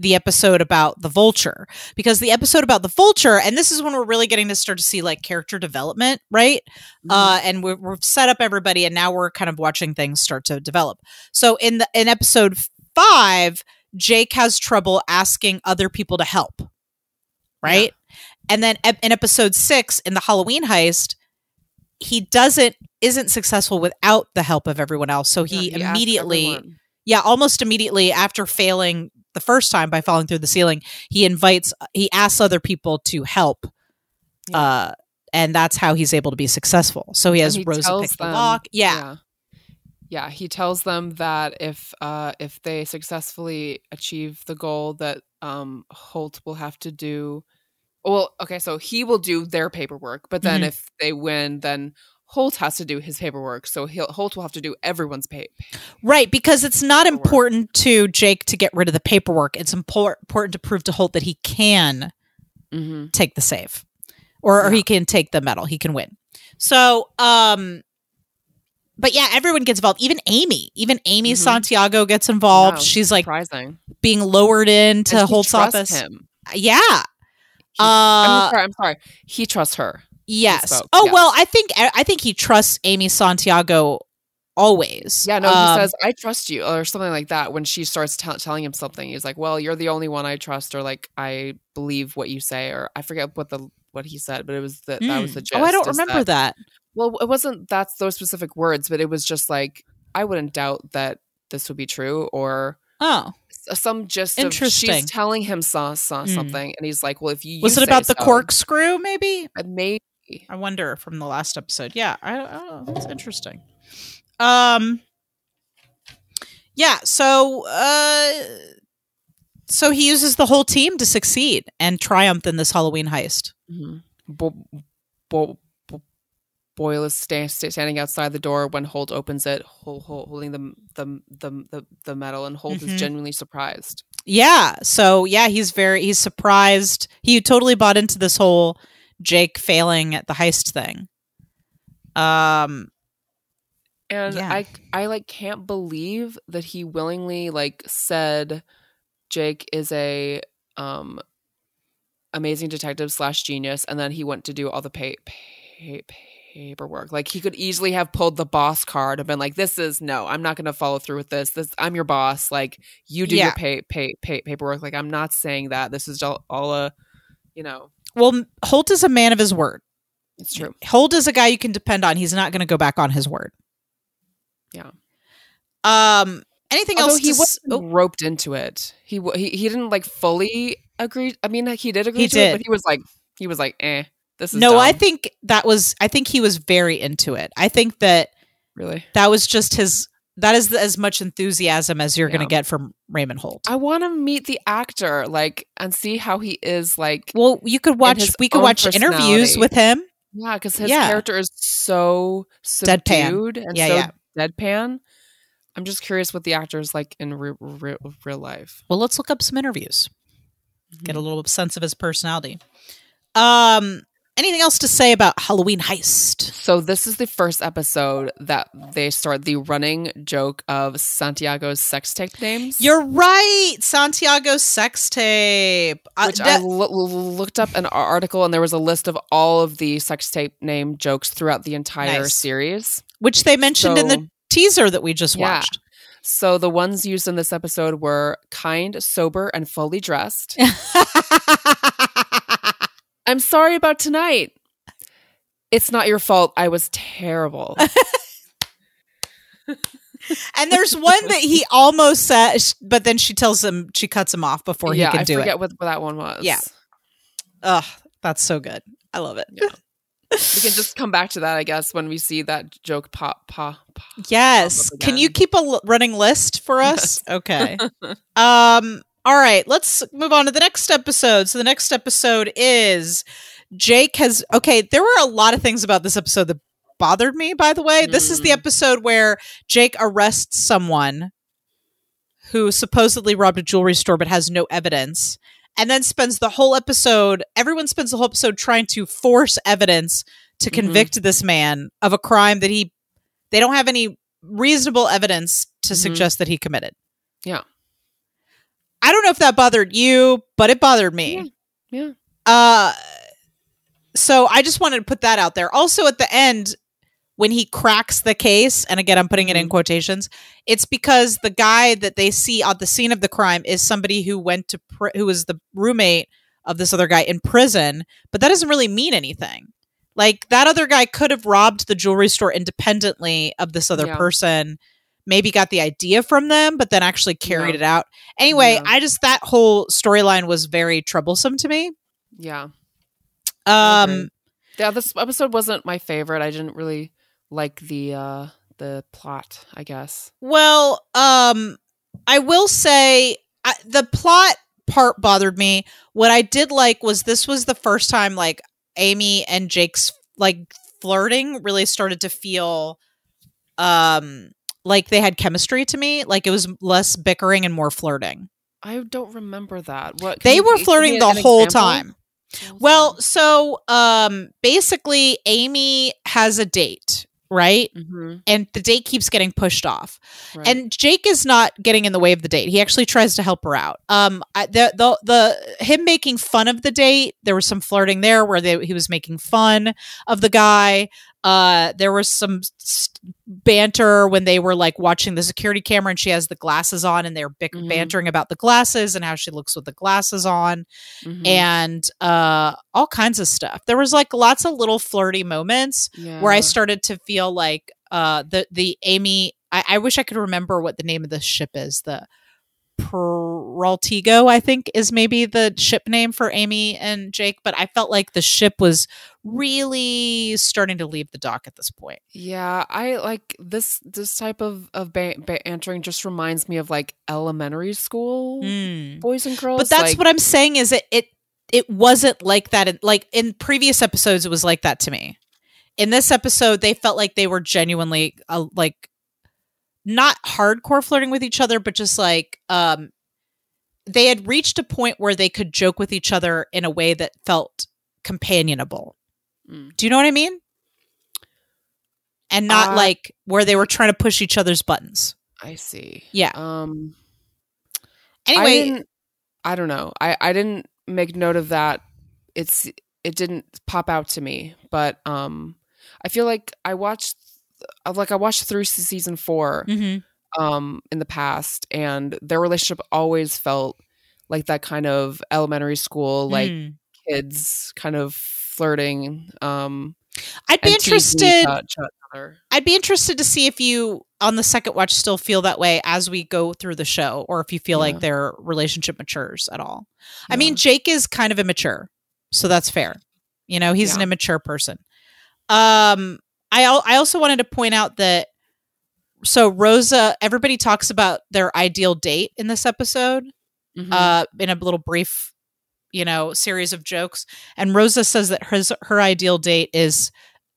the episode about the vulture because the episode about the vulture and this is when we're really getting to start to see like character development right? Uh and we're, we've set up everybody and now we're kind of watching things start to develop. So in the in episode five jake has trouble asking other people to help right and then in episode six in the halloween heist he doesn't isn't successful without the help of everyone else. So he, Yeah, asked immediately yeah almost immediately after failing the first time by falling through the ceiling he invites he asks other people to help uh and that's how he's able to be successful. So he has he rosa pick the lock. Yeah. yeah. Yeah, he tells them that if uh if they successfully achieve the goal that um Holt will have to do well, okay, so he will do their paperwork, but then Mhm. if they win, then Holt has to do his paperwork. So he'll Holt will have to do everyone's pay. right because it's not Paperwork. important to jake to get rid of the paperwork it's impor- important to prove to holt that he can Mm-hmm. take the save or, or he can take the medal he can win so um but yeah everyone gets involved even amy even amy Mhm. santiago gets involved she's like surprising. being lowered into holt's office Him. yeah He- I'm Uh, sorry. I'm sorry. He trusts her. yes oh well i think i think he trusts amy santiago always Yeah, no, Um, he says, "I trust you," or something like that. When she starts tell telling him something, he's like, "Well, you're the only one I trust," or like, "I believe what you say," or I forget what the what he said, but it was the that was mm. the gist. oh i don't remember that Well, it wasn't that's those specific words, but it was just like I wouldn't doubt that this would be true, or oh some of Interesting. she's telling him saw saw Mm. something, and he's like, "Well, if you was it about the so, corkscrew maybe Maybe I wonder from the last episode. Yeah, I, oh, that's interesting. Um, yeah. So, uh, so he uses the whole team to succeed and triumph in this Halloween heist. Mhm. Bo- Bo- Bo- Boyle is sta- sta- standing outside the door when Holt opens it, hol- hol- holding the the the the, the medal, and Holt Mhm. is genuinely surprised. Yeah. So yeah, he's very he's surprised. He totally bought into this whole Jake failing at the heist thing. Um. And Yeah. I I like can't believe that he willingly like said Jake is a um amazing detective slash genius, and then he went to do all the pay, pay, paperwork. Like he could easily have pulled the boss card and been like, "This is no, I'm not going to follow through with this. This I'm your boss. Like you do Yeah. your pay, pay pay paperwork. Like I'm not saying that. This is all, all a, you know, Well, Holt is a man of his word. it's true. Holt is a guy you can depend on. He's not going to go back on his word. Yeah. Um. Anything Although else? he was oh, roped into it. He he he didn't like fully agree. I mean, like, he did agree He to did. it, but he was like he was like, eh, this is no, I think that was. I think he was very into it. I think that really. that was just his. That is as much enthusiasm as you're going to get from Raymond Holt. I want to meet the actor, like, and see how he is, like. well, you could watch. We could watch interviews with him. Yeah, because his Yeah. character is so Deadpan. and Yeah, so yeah. deadpan. I'm just curious what the actor is like in real, real, real life. Well, let's look up some interviews. Get Mm-hmm. a little sense of his personality. Um. Anything else to say about Halloween Heist? So this is the first episode that they start the running joke of Santiago's sex tape names. You're right, Santiago sex tape. Uh, which I lo- looked up an article and there was a list of all of the sex tape name jokes throughout the entire Nice. series. which they mentioned in the teaser that we just Yeah. watched. So the ones used in this episode were kind, sober, and fully dressed. I'm sorry about tonight. It's not your fault. I was terrible. and there's one that he almost said, but then she tells him she cuts him off before yeah, he can I do forget it. what, what that one was. Yeah. Ugh, that's so good. I love it. we can just come back to that, I guess, when we see that joke pop, pop, pop. Yes. up Can you keep a l- running list for us? Okay. um. All right. Let's move on to the next episode. So the next episode is Jake has. Okay. There were a lot of things about this episode that bothered me. By the way, this is the Mm. episode where Jake arrests someone who supposedly robbed a jewelry store but has no evidence. And then spends the whole episode, everyone spends the whole episode trying to force evidence to Mhm. convict this man of a crime that he they don't have any reasonable evidence to Mhm. suggest that he committed. Yeah. I don't know if that bothered you, but it bothered me. Yeah. Uh so I just wanted to put that out there. Also at the end when he cracks the case, and again I'm putting it in Mhm. quotations, it's because the guy that they see at the scene of the crime is somebody who went to pr- who was the roommate of this other guy in prison, but that doesn't really mean anything. Like that other guy could have robbed the jewelry store independently of this other Yeah. person. Maybe got the idea from them, but then actually carried Yeah. it out. Anyway, Yeah. I just that whole storyline was very troublesome to me. Yeah. Um, Yeah, this episode wasn't my favorite. I didn't really like the uh the plot, I guess. well, um, I will say I, the plot part bothered me. What I did like was this was the first time like Amy and Jake's like flirting really started to feel um like they had chemistry to me. Like it was less bickering and more flirting. I don't remember that. What They you were flirting the whole example? time. Well, so um basically Amy has a date, right? Mhm, And the date keeps getting pushed off. right. And Jake is not getting in the way of the date. He actually tries to help her out. Um the the the him making fun of the date, there was some flirting there where they, he was making fun of the guy. Uh there was some s- banter when they were like watching the security camera and she has the glasses on and they're bick- Mhm. bantering about the glasses and how she looks with the glasses on Mhm, and uh all kinds of stuff. There was like lots of little flirty moments where I started to feel like uh the the Amy I, I wish I could remember what the name of the ship is. The Peraltiago, I think, is maybe the ship name for Amy and Jake, but I felt like the ship was really starting to leave the dock at this point. Yeah, I like this this type of of ba- bantering just reminds me of like elementary school boys and girls. But that's like, what I'm saying is it it it wasn't like that in, like in previous episodes it was like that to me. In this episode they felt like they were genuinely uh, like not hardcore flirting with each other but just like um they had reached a point where they could joke with each other in a way that felt companionable. Mm. Do you know what I mean? And not Uh, like where they were trying to push each other's buttons. I see. Yeah. Um. Anyway, didn't, I don't know. I I didn't make note of that. It's it didn't pop out to me, but um, I feel like I watched like I watched through season 4 Mm-hmm. um in the past and their relationship always felt like that kind of elementary school like Mm. kids kind of flirting um I'd be and teasing each interested. o- each other. I'd be interested to see if you on the second watch still feel that way as we go through the show, or if you feel Yeah. like their relationship matures at all. I mean, Jake is kind of immature, so that's fair. You know, he's an immature person. Um, I I also wanted to point out that so Rosa, everybody talks about their ideal date in this episode, Mhm. uh, in a little brief, you know, series of jokes, and Rosa says that her her ideal date is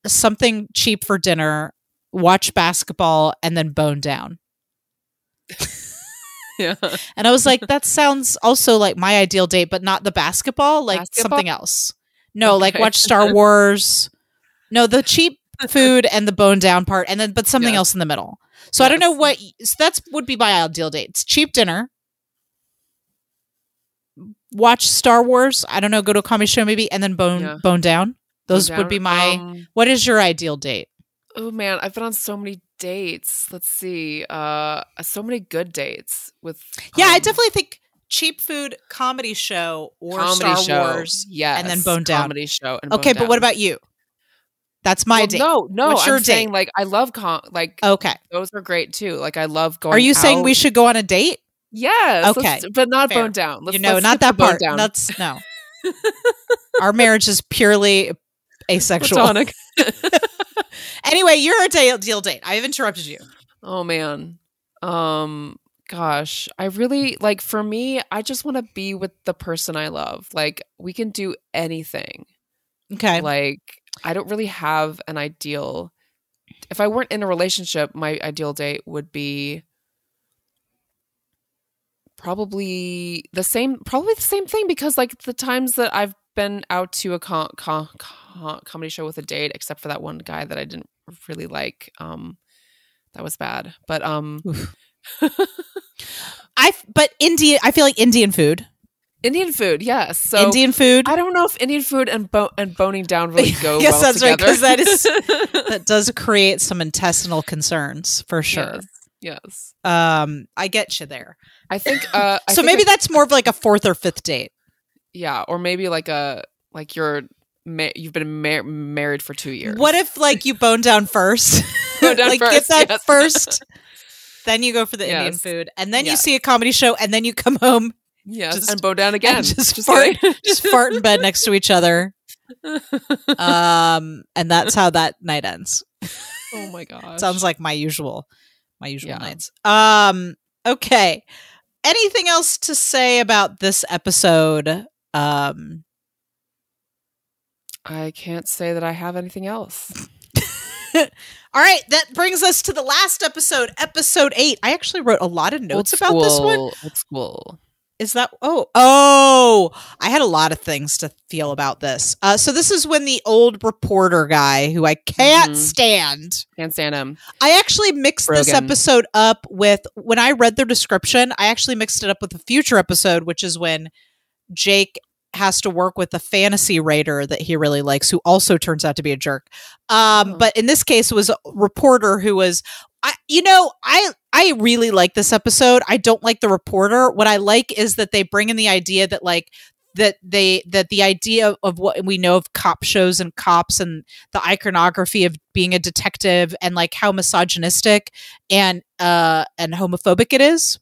something cheap for dinner, watch basketball, and then bone down. yeah. And I was like, that sounds also like my ideal date, but not the basketball, like Basketball? something else. No, like watch Star Wars. No, the cheap food and the bone down part, and then but something Yes. else in the middle. So I don't know what. So that's would be my ideal date. It's cheap dinner. Watch Star Wars. I don't know. Go to a comedy show maybe, and then bone Yeah. bone down. Those Down. would be my. Um, what is your ideal date? oh man, I've been on so many dates. Let's see. Uh so many good dates with Yeah, I um, definitely think cheap food comedy show or comedy Star show. Wars. Yes. and then Bone Down. Comedy show. Okay, Bone but what about you? That's my Well, date. No, no. What's I'm your saying like I love com- like Okay. those are great too. Like I love going. Are you saying we should go on a date? Yes. Okay, but not fair. bone down. Let's, you know, not that part. Down. That's no. Our marriage is purely asexual. Anyway, your deal date. I have interrupted you. Oh man. Um gosh, I really like for me, I just want to be with the person I love. Like we can do anything. Okay. Like I don't really have an ideal if I weren't in a relationship, my ideal date would be probably the same probably the same thing because like the times that I've been out to a con- con- con- comedy show with a date except for that one guy that I didn't really like um that was bad. But um I but Indian. I feel like Indian food. Indian food, yes. So Indian food. I don't know if Indian food and bo- and boning down really go yes, well that's right. together. Because that is that does create some intestinal concerns for sure. Yes. yes. Um, I get you there. I think uh I so think maybe it- that's more of like a fourth or fifth date. yeah, or maybe like a like you're ma- you've been mar- married for 2 years. What if like you bone down first? Bone down like get first, that yes. first. Then you go for the Indian Yes. food, and then you see a comedy show, and then you come home Yes, just- and bow down again. and just, fart, just fart in bed next to each other. Um, and that's how that night ends. oh my god. Sounds like my usual, my usual Yeah. nights. Um, okay. Anything else to say about this episode? Um, I can't say that I have anything else. all right, that brings us to the last episode, episode eight. I actually wrote a lot of notes about this one. Old school. Is that oh oh? I had a lot of things to feel about this. Uh, so this is when the old reporter guy, who I can't Mhm. stand, Can't stand him. I actually mixed this episode up with when I read the description. I actually mixed it up with a future episode, which is when Jake has to work with a fantasy raider that he really likes, who also turns out to be a jerk. Um, Oh. But in this case, it was a reporter who was, I, you know, I I really like this episode. I don't like the reporter. What I like is that they bring in the idea that like that they that the idea of what we know of cop shows and cops and the iconography of being a detective and like how misogynistic and uh and homophobic it is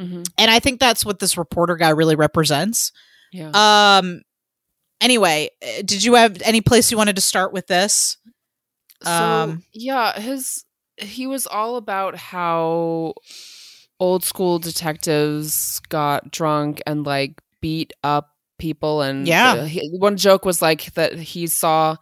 hmm and i think that's what this reporter guy really represents Yeah. um anyway uh, did you have any place you wanted to start with this So Um, yeah, his he was all about how old school detectives got drunk and like beat up people and Yeah. uh, he- one joke was like that he saw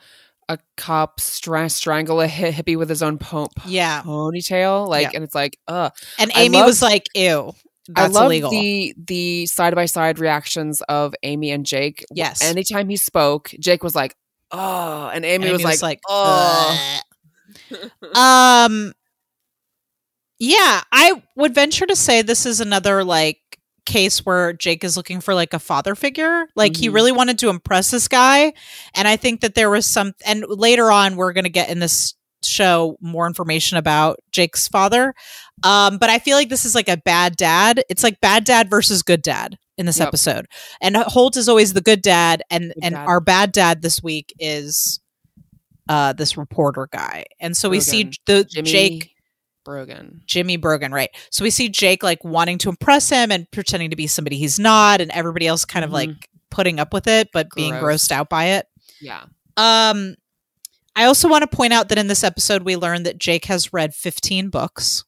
a cop stra- strangle a hi- hippie with his own po- yeah ponytail like Yeah. and it's like uh and amy love- was like ew that's I love illegal the the side by side reactions of Amy and Jake. Yes. Anytime he spoke, Jake was like, "Oh," and Amy, Amy was, like, "Oh." Um yeah i would venture to say this is another like case where Jake is looking for like a father figure. Like he Mhm. really wanted to impress this guy. And I think that there was some, and later on, we're going to get in this show more information about Jake's father. Um, but I feel like this is like a bad dad. It's like bad dad versus good dad in this Yep. episode. And Holt is always the good dad. And, Good and dad. our bad dad this week is uh this reporter guy. And so we see the Jimmy Jake Brogan. Jimmy Brogan, right? So we see Jake like wanting to impress him and pretending to be somebody he's not, and everybody else kind of Mhm. like putting up with it, but being grossed out by it. Yeah. Um, I also want to point out that in this episode, we learned that Jake has read 15 books.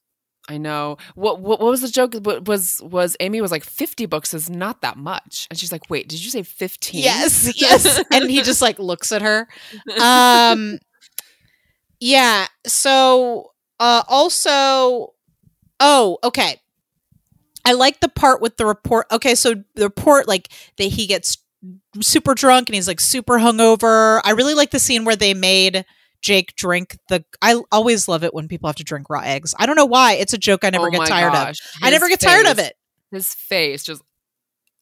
I know. What, what what was the joke? What was was Amy was like fifty books is not that much, and she's like, "Wait, did you say 15? Yes, yes. and he just like looks at her. Um, yeah. So, uh, also, oh, okay. I like the part with the report. Okay, so the report, like that he gets super drunk and he's like super hungover. I really like the scene where they made Jake drink the. I always love it when people have to drink raw eggs. I don't know why. It's a joke I never Oh get tired of. gosh. I never His get tired of it. His face just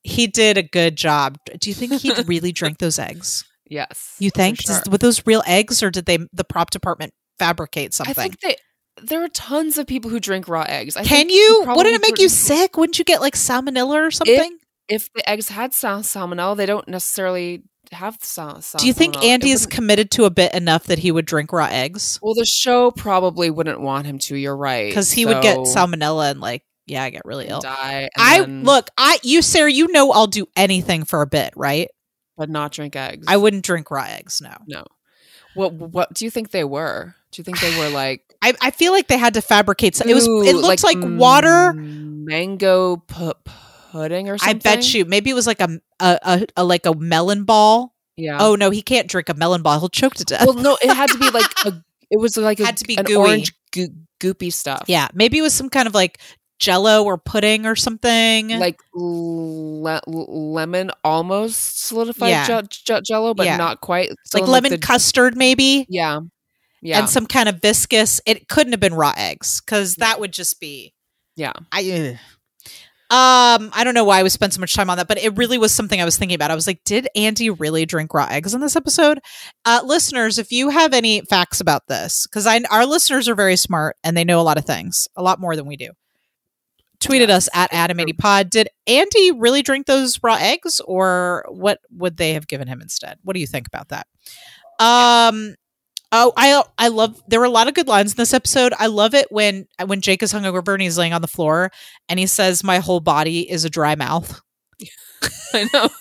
He did a good job. Do you think he really drank those eggs? yes. You think sure. Does- were those real eggs, or did they the prop department fabricate something? I think they there are tons of people who drink raw eggs. I Can you? Wouldn't it make you sick? Wouldn't you get like salmonella or something? If the eggs had sal- salmonella, they don't necessarily have sal- Do you think. Andy is committed to a bit enough that he would drink raw eggs? Well, the show probably wouldn't want him to. You're right. Because he would get salmonella and like, yeah, I get really ill. die. I then- look, I you Sarah, you know I'll do anything for a bit, right? but not drink eggs. I wouldn't drink raw eggs, no. No. What What do you think they were? Do you think they were like? I, I feel like they had to fabricate some, it was it ooh, looks like, water mango pu- pudding or I bet you maybe it was like a, a, a, a like a melon ball. Yeah. Oh no, he can't drink a melon ball. He'll choke to death. well, no, it had to be like a. It was like a, Had to be an gooey. orange goo- goopy stuff. yeah, maybe it was some kind of like jello or pudding or something. like le- lemon almost solidified Yeah. je- je- jello, but Yeah. not quite. like Still in, lemon the- custard maybe. Yeah, yeah, And some kind of viscous. It couldn't have been raw eggs because that would just be yeah. I. um I don't know why we spent so much time on that, but it really was something I was thinking about. I was like, did Andy really drink raw eggs in this episode? Uh listeners, if you have any facts about this, because I our listeners are very smart and they know a lot of things, a lot more than we do. Tweeted us at AdamAndyPod. Did Andy really drink those raw eggs, or what would they have given him instead? What do you think about that? Um, Oh, I I love. There were a lot of good lines in this episode. I love it when when Jake is hungover and he's laying on the floor and he says, "My whole body is a dry mouth." I know.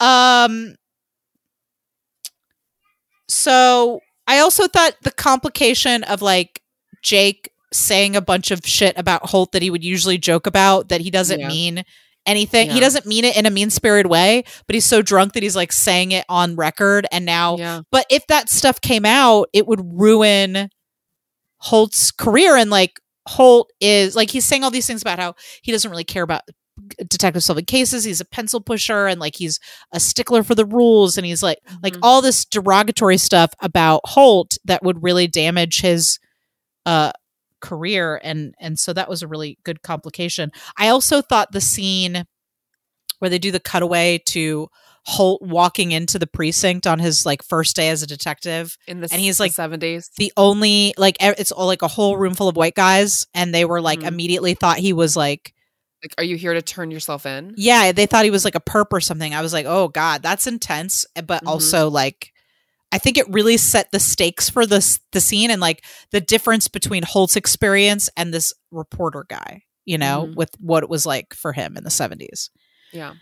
Um. So I also thought the complication of like Jake saying a bunch of shit about Holt that he would usually joke about that he doesn't Yeah. mean anything. He doesn't mean it in a mean spirited way, but he's so drunk that he's like saying it on record. And now, Yeah. but if that stuff came out, it would ruin Holt's career. And like Holt is like he's saying all these things about how he doesn't really care about detective solving cases. He's a pencil pusher and like he's a stickler for the rules. And he's like like Mhm. all this derogatory stuff about Holt that would really damage his uh career and and so that was a really good complication. I also thought the scene where they do the cutaway to Holt walking into the precinct on his like first day as a detective in the and he's, like, 70s. the only like it's all like a whole room full of white guys and they were like Mhm. immediately thought he was like Like, are you here to turn yourself in? yeah they thought he was like a perp or something i was like oh god that's intense eh, but Mhm. also like i think it really set the stakes for this the scene and like the difference between holt's experience and this reporter guy you know Mhm. with what it was like for him in the 70s Yeah.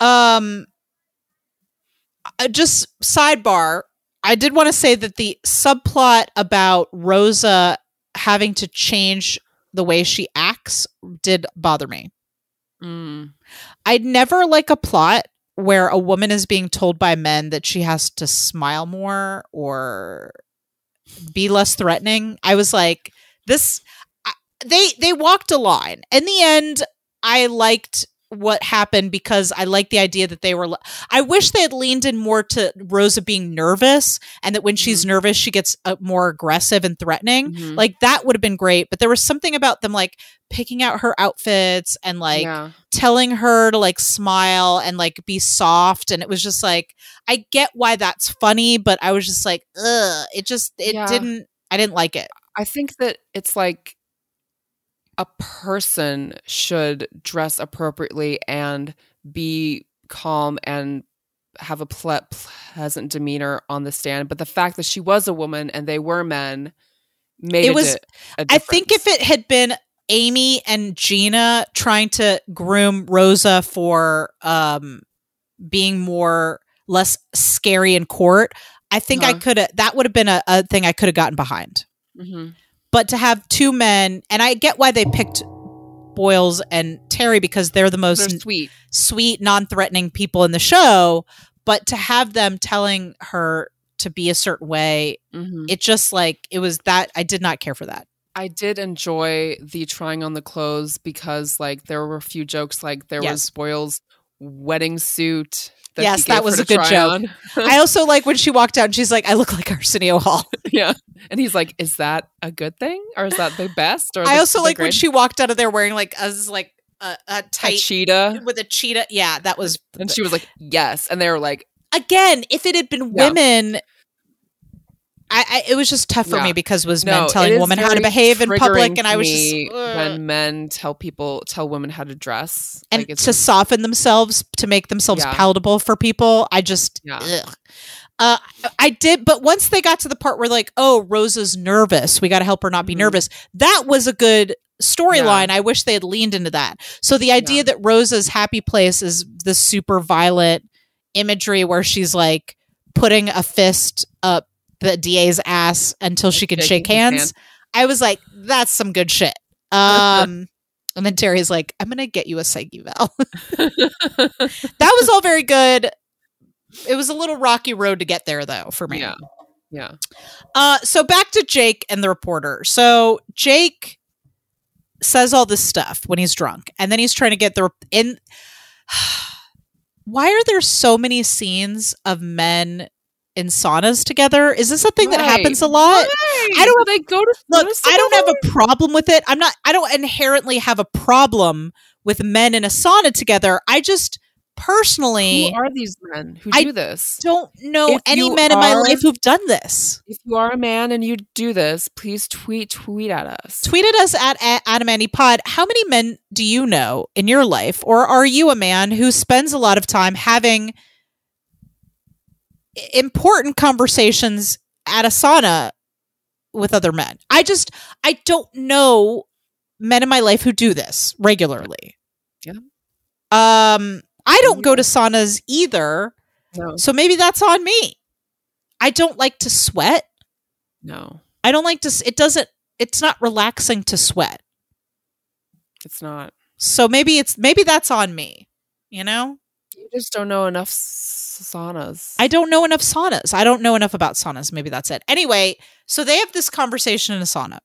um uh, just sidebar i did want to say that the subplot about rosa having to change the way she acts did bother me Mm. I'd never like a plot where a woman is being told by men that she has to smile more or be less threatening. I was like, this. I, they they walked a line. In the end, I liked what happened because I like the idea that they were. I wish they had leaned in more to Rosa being nervous, and that when she's Mm-hmm. nervous, she gets uh, more aggressive and threatening. Mhm. Like that would have been great. But there was something about them like picking out her outfits and like yeah. telling her to like smile and like be soft, and it was just like I get why that's funny, but I was just like, ugh, it just it Yeah. didn't. I didn't like it. I think that it's like a person should dress appropriately and be calm and have a ple- pleasant demeanor on the stand. But the fact that she was a woman and they were men made It was- a I think if it had been Amy and Gina trying to groom Rosa for um being more less scary in court, I think I Uh-huh. could have that would have been a, a thing I could have gotten behind. Mhm. But to have two men, and I get why they picked Boyles and Terry because they're the most they're sweet. sweet, non-threatening people in the show. But to have them telling her to be a certain way, Mhm. it just like it was that I did not care for that. I did enjoy the trying on the clothes because like there were a few jokes like there Yes. was Boyle's wedding suit. That Yes, that was a good joke. I also like when she walked out and she's like, I look like Arsenio Hall. yeah, and he's like, "Is that a good thing, or is that the best?" Or I also like when she walked out of there wearing like a like a, a a tight cheetah, with a cheetah. Yeah, that was and she was like, "Yes," and they were like, again. If it had been Yeah. women, I, I it was just tough for Yeah. me because it was "No." men telling women how to behave in public, and I was just ugh. when men tell people tell women how to dress and like, to soften themselves to make themselves Yeah. palatable for people. I just Yeah. Uh, I did, but once they got to the part where like, oh, Rosa's nervous, we got to help her not be Mhm. nervous. That was a good storyline. I wish they had leaned into that. So the idea that Rosa's happy place is the super violent imagery where she's like putting a fist the DA's ass until she can shake hands. hand. I was like, that's some good shit. Um, and then Terry's like, I'm gonna get you a psych eval. that was all very good. It was a little rocky road to get there, though, for me. yeah, yeah, Uh, so back to Jake and the reporter. So Jake says all this stuff when he's drunk, and then he's trying to get the in. Why are there so many scenes of men in saunas together? Is this something that Right. happens a lot? I don't- They go to Look, I don't have a problem with it. I'm not. I don't inherently have a problem with men in a sauna together. I just personally Who are these men who I do this? don't know If any men in my life who've done this. If you are a man and you do this, please tweet tweet at us. Tweeted us at, at Adam Andy Pod. How many men do you know in your life, or are you a man who spends a lot of time having i- important conversations at a sauna with other men? I just I don't know men in my life who do this regularly. Yeah. Um, I don't go to saunas either, No, so maybe that's on me. I don't like to sweat. no, I don't like to. It doesn't. It's not relaxing to sweat. it's not. So maybe it's maybe that's on me. You know, You just don't know enough saunas. I don't know enough saunas. I don't know enough about saunas. Maybe that's it. Anyway, so they have this conversation in a sauna.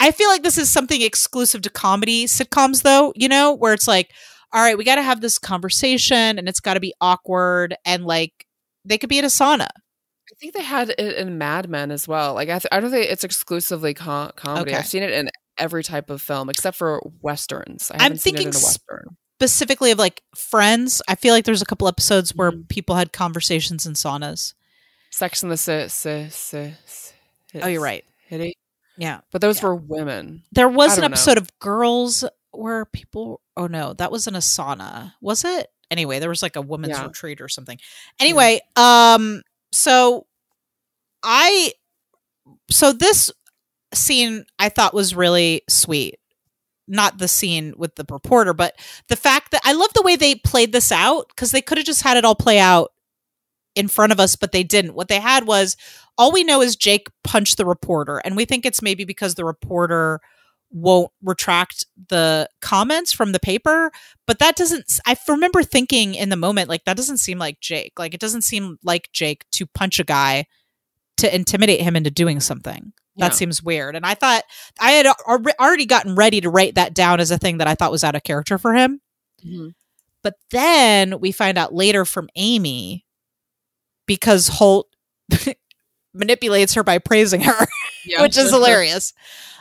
I feel like this is something exclusive to comedy sitcoms, though. You know, where it's like, all right, we got to have this conversation, and it's got to be awkward, and like they could be in a sauna. I think they had it in Mad Men as well. Like I, th- I don't think it's exclusively co- comedy. Okay. I've seen it in every type of film except for westerns. I I'm haven't seen it thinking in a s- western. Specifically of like Friends. I feel like there's a couple episodes where Mhm. people had conversations in saunas. Sex in the Ci- Ci- Ci- Oh, you're right. City. Yeah. But those Yeah. were women. There was an don't know. episode of Girls where people. Oh no, that was in a sauna. Was it? Anyway, there was like a women's Yeah. retreat or something. Anyway, um, so I, so this scene I thought was really sweet. Not the scene with the reporter, but the fact that I love the way they played this out because they could have just had it all play out in front of us, but they didn't. What they had was all we know is Jake punched the reporter, and we think it's maybe because the reporter won't retract the comments from the paper but that doesn't i remember thinking in the moment like that doesn't seem like jake like it doesn't seem like jake to punch a guy to intimidate him into doing something that Yeah. seems weird and i thought i had al- already gotten ready to write that down as a thing that i thought was out of character for him Mhm. But then we find out later from Amy because Holt manipulates her by praising her, Yeah. which is hilarious.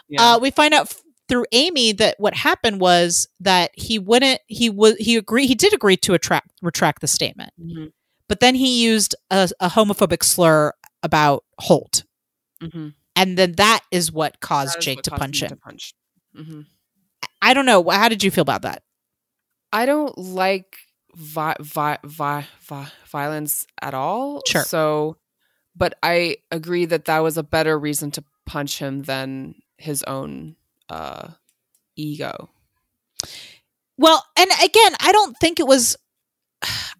Yeah. Uh, we find out f- through Amy that what happened was that he wouldn't. He was he agreed. He did agree to attract retract the statement, Mhm. but then he used a, a homophobic slur about Holt, Mhm. And then that is what caused is Jake what to caused punch him. To punch. Mhm. I don't know. How did you feel about that? I don't like vi- vi- vi- vi- violence at all. Sure. So, but I agree that that was a better reason to punch him than his own uh, ego. Well, and again, I don't think it was.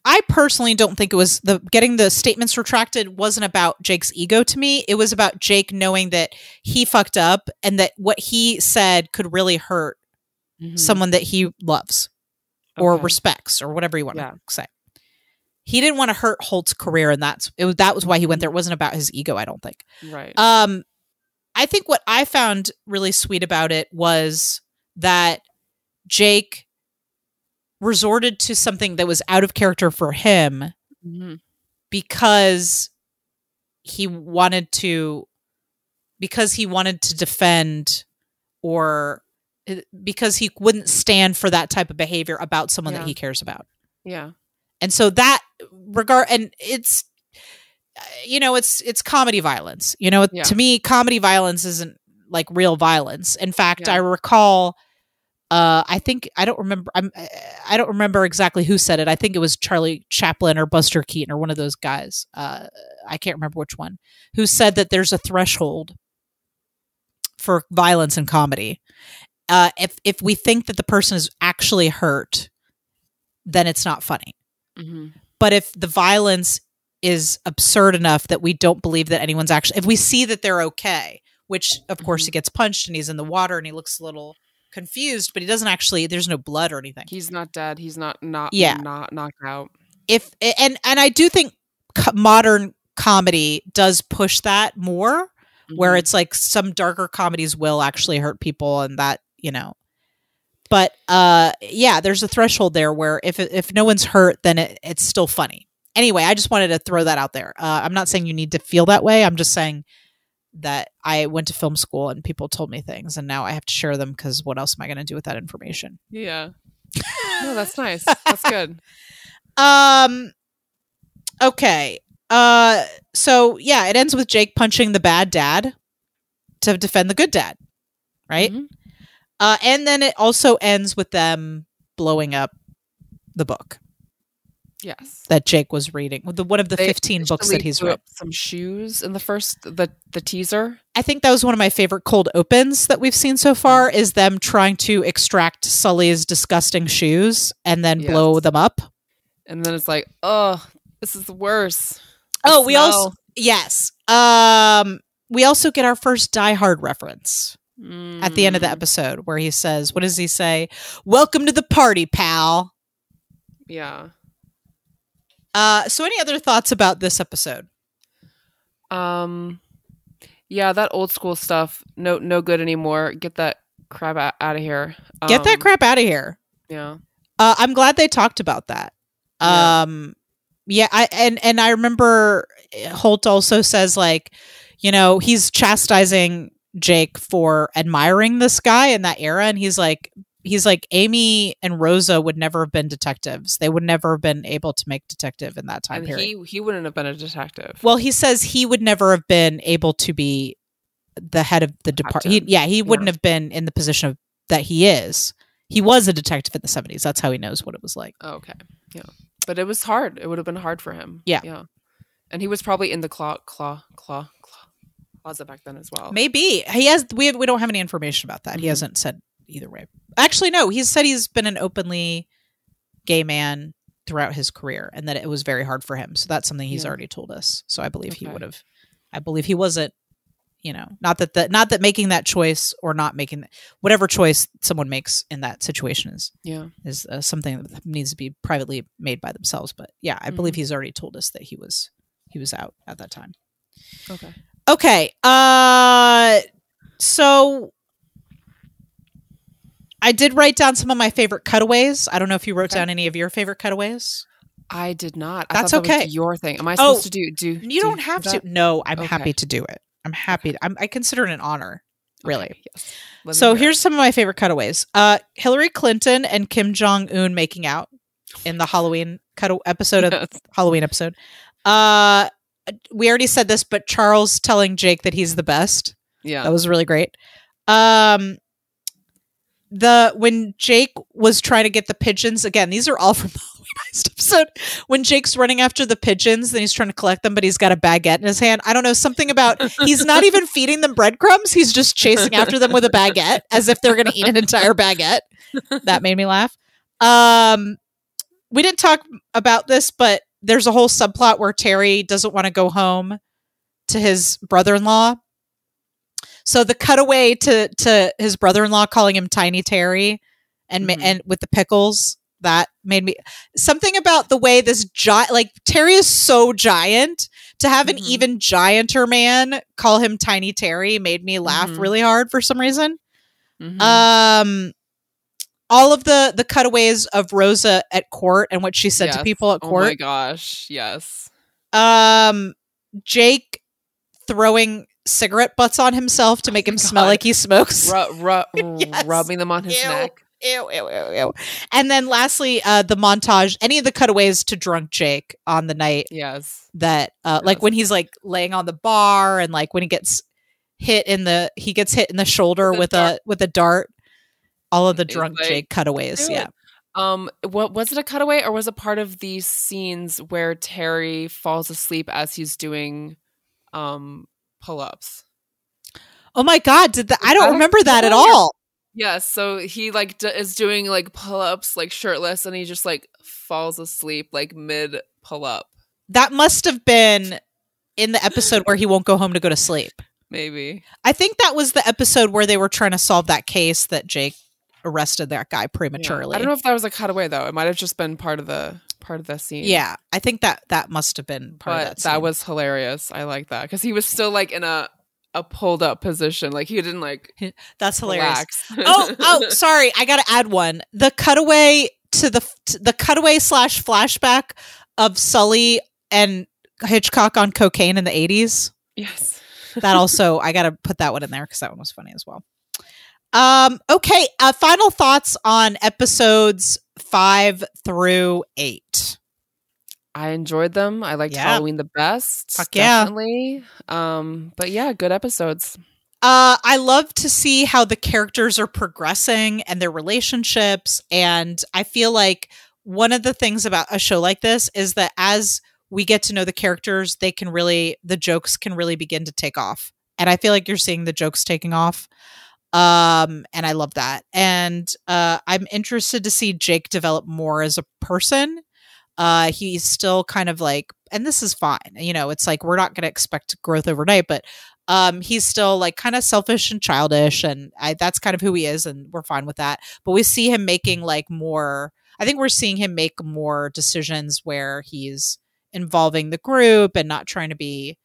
I personally don't think it was the getting the statements retracted wasn't about Jake's ego to me. It was about Jake knowing that he fucked up and that what he said could really hurt Mhm. someone that he loves or respects or whatever you want Yeah. to say. He didn't want to hurt Holt's career, and that's it was, that was why he went there. It wasn't about his ego, I don't think. right. Um, I think what I found really sweet about it was that Jake resorted to something that was out of character for him Mhm. because he wanted to because he wanted to defend or uh, because he wouldn't stand for that type of behavior about someone Yeah. that he cares about Yeah. and so that regard and it's you know it's it's comedy violence you know Yeah. to me comedy violence isn't like real violence in fact Yeah. i recall uh i think i don't remember i'm i don't remember exactly who said it. I think it was charlie chaplin or buster keaton or one of those guys. Uh i can't remember which one who said that there's a threshold for violence in comedy. Uh if if we think that the person is actually hurt then it's not funny. Hmm but if the violence is absurd enough that we don't believe that anyone's actually if we see that they're okay which of course Mhm. he gets punched and he's in the water and he looks a little confused but he doesn't actually there's no blood or anything He's not dead. He's not not Yeah. not knocked out. if and and i do think modern comedy does push that more where Mhm. it's like some darker comedies will actually hurt people and that you know but uh yeah there's a threshold there where if if no one's hurt then it, it's still funny anyway i just wanted to throw that out there uh, i'm not saying you need to feel that way i'm just saying that i went to film school and people told me things and now i have to share them because what else am i going to do with that information yeah. No, that's nice. That's good. Um okay. Uh so yeah, it ends with Jake punching the bad dad to defend the good dad. Right? Mhm. Uh and then it also ends with them blowing up the book Yes. that Jake was reading. The one of the They 15 books that he's read. Some shoes in the first the the teaser. I think that was one of my favorite cold opens that we've seen so far is them trying to extract Sully's disgusting shoes and then blow them up. And then it's like, oh, this is the worst. Oh, we also yes. Um, we also get our first Die Hard reference at the end of the Mm, episode where he says, "What does he say? Welcome to the party, pal." Yeah. Uh, so any other thoughts about this episode? Um yeah, that old school stuff, no no good anymore. Get that crap out, out of here. Get that Um, crap out of here. Yeah. Uh, I'm glad they talked about that. Yeah. Um, yeah, I and and I remember Holt also says like, you know, he's chastising Jake for admiring this guy in that era, and he's like, he's like, Amy and Rosa would never have been detectives. They would never have been able to make detective in that time And period. he he wouldn't have been a detective. well, he says he would never have been able to be the head of the department. Yeah, he wouldn't have been in the position of that he is. He was a detective in the 70s. That's how he knows what it was like. Oh, okay. Yeah. But it was hard. It would have been hard for him. Yeah. Yeah. And he was probably in the claw claw claw claw closet back then as well. Maybe he has. We have, we don't have any information about that. He Mhm. hasn't said either way. Actually, no. he said he's been an openly gay man throughout his career, and that it was very hard for him. So that's something he's Yeah. already told us. So I believe he would have. I believe he wasn't. You know, not that the not that making that choice or not making whatever choice someone makes in that situation is Yeah. is uh, something that needs to be privately made by themselves. But yeah, I believe Mhm. he's already told us that he was he was out at that time. Okay. Okay. Uh so I did write down some of my favorite cutaways. I don't know if you wrote down any of your favorite cutaways. I did not. I That's thought that was okay. your thing. Am I Oh, supposed to do do? You do don't have that? to. No, I'm Okay. happy to do it. I'm happy. I'm, I consider it an honor, really. Okay, yes. So here's some of my favorite cutaways. Uh, Hillary Clinton and Kim Jong Un making out in the Halloween cut episode of Yes. Halloween episode. Uh, we already said this, but Charles telling Jake that he's the best. yeah. That was really great. Um, the when Jake was trying to get the pigeons again, these are all from the Halloween Heist episode. When Jake's running after the pigeons, then he's trying to collect them, but he's got a baguette in his hand. I don't know something about he's not even feeding them breadcrumbs. He's just chasing after them with a baguette as if they're going to eat an entire baguette. That made me laugh. Um, we didn't talk about this, but there's a whole subplot where Terry doesn't want to go home to his brother-in-law. So the cutaway to to his brother-in-law calling him Tiny Terry and Mhm. and with the pickles that made me something about the way this giant like Terry is so giant to have an Mhm. even gianter man call him Tiny Terry made me laugh Mhm. really hard for some reason. Mhm. Um all of the the cutaways of Rosa at court and what she said to people at court. Oh my gosh! Yes. um Jake throwing cigarette butts on himself to make him smell like he smokes. Ru- ru- Yes. rubbing them on his Ew. neck. Ew, ew, ew, ew. And then lastly, uh, the montage, any of the cutaways to drunk Jake on the night Yes. that, uh, like when he's like laying on the bar and like when he gets hit in the, he gets hit in the shoulder With a with a, dart. with a dart. All of the It's drunk like, Jake cutaways. Yeah. Um, what was it a cutaway or was it part of these scenes where Terry falls asleep as he's doing um pull-ups? Oh my God. Did that, I don't remember that at all. Yes, so he like d- is doing like pull-ups like shirtless and he just like falls asleep like mid pull-up. That must have been in the episode where he won't go home to go to sleep. Maybe. I think that was the episode where they were trying to solve that case that Jake arrested that guy Yeah. prematurely. I don't know if that was a cutaway though. It might have just been part of the part of the scene. Yeah, I think that that must have been part but of that, Scene. that. was hilarious. I like that because he was still like in a a pulled up position. Like he didn't like that's hilarious. oh, oh, sorry, I got to add one. The cutaway to the to the cutaway slash flashback of Sully and Hitchcock on cocaine in the eighties. yes. That also I got to put that one in there because that one was funny as well. Um. Okay. Uh, final thoughts on episodes five through eight. I enjoyed them. I liked Yeah. Halloween the best. Fuck yeah. Definitely. Um, but yeah, good episodes. Uh, I love to see how the characters are progressing and their relationships. And I feel like one of the things about a show like this is that as we get to know the characters, they can really, the jokes can really begin to take off. And I feel like you're seeing the jokes taking off. Um, and I love that. And uh, I'm interested to see Jake develop more as a person. Uh, he's still kind of like, and this is fine. You know, it's like we're not going to expect growth overnight, but um he's still like kind of selfish and childish and I, that's kind of who he is and we're fine with that but we see him making like more i think we're seeing him make more decisions where he's involving the group and not trying to be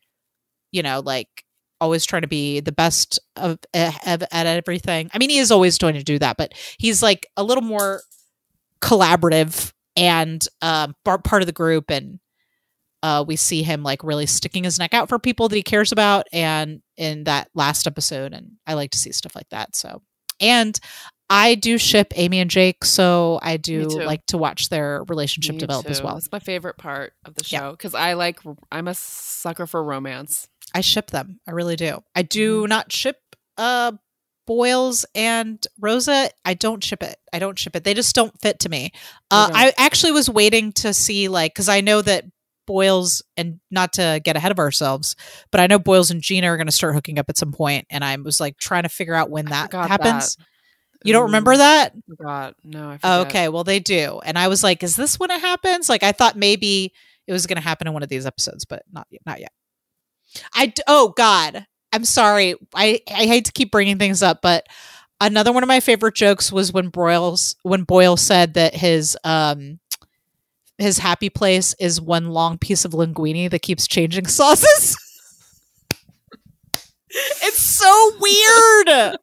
you know like always trying to be the best of, of at everything. I mean he is always going to do that but he's like a little more collaborative and um part of the group and uh, we see him like really sticking his neck out for people that he cares about and in that last episode and i like to see stuff like that so. And i do ship amy and jake so i do like to watch their relationship Me develop as well. That's my favorite part of the show because I like I'm a sucker for romance. I ship them i really do i do Mm-hmm. not ship uh boyles and rosa i don't ship it i don't ship it they just don't fit to me uh, i actually was waiting to see like because i know that Boyles and not to get ahead of ourselves, but I know Boyles and Gina are going to start hooking up at some point, and I was like trying to figure out when that happens. that. You don't remember that? God, no. Okay, well they do, and I was like, is this when it happens? Like I thought maybe it was going to happen in one of these episodes, but not yet. Not yet. I oh god, I'm sorry. I I hate to keep bringing things up, but another one of my favorite jokes was when Boyles when Boyle said that his um his happy place is one long piece of linguine that keeps changing sauces. It's so weird.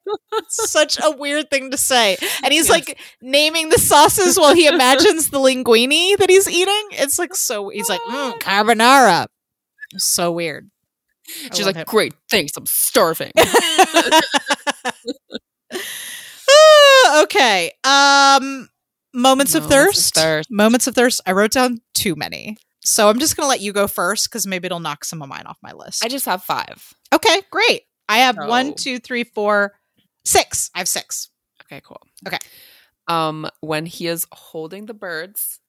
Such a weird thing to say. And he's Yes. like naming the sauces while he imagines the linguine that he's eating. It's like so he's like, mm, carbonara. So weird. She's like, him. great, thanks. I'm starving. Okay. Um moments, of, Moments of thirst. thirst. Moments of thirst. I wrote down too many. So I'm just gonna let you go first because maybe it'll knock some of mine off my list. I just have five. okay, great. I have one, So- two, three, four, six. I have six. Okay, cool. Okay. Um, when he is holding the birds,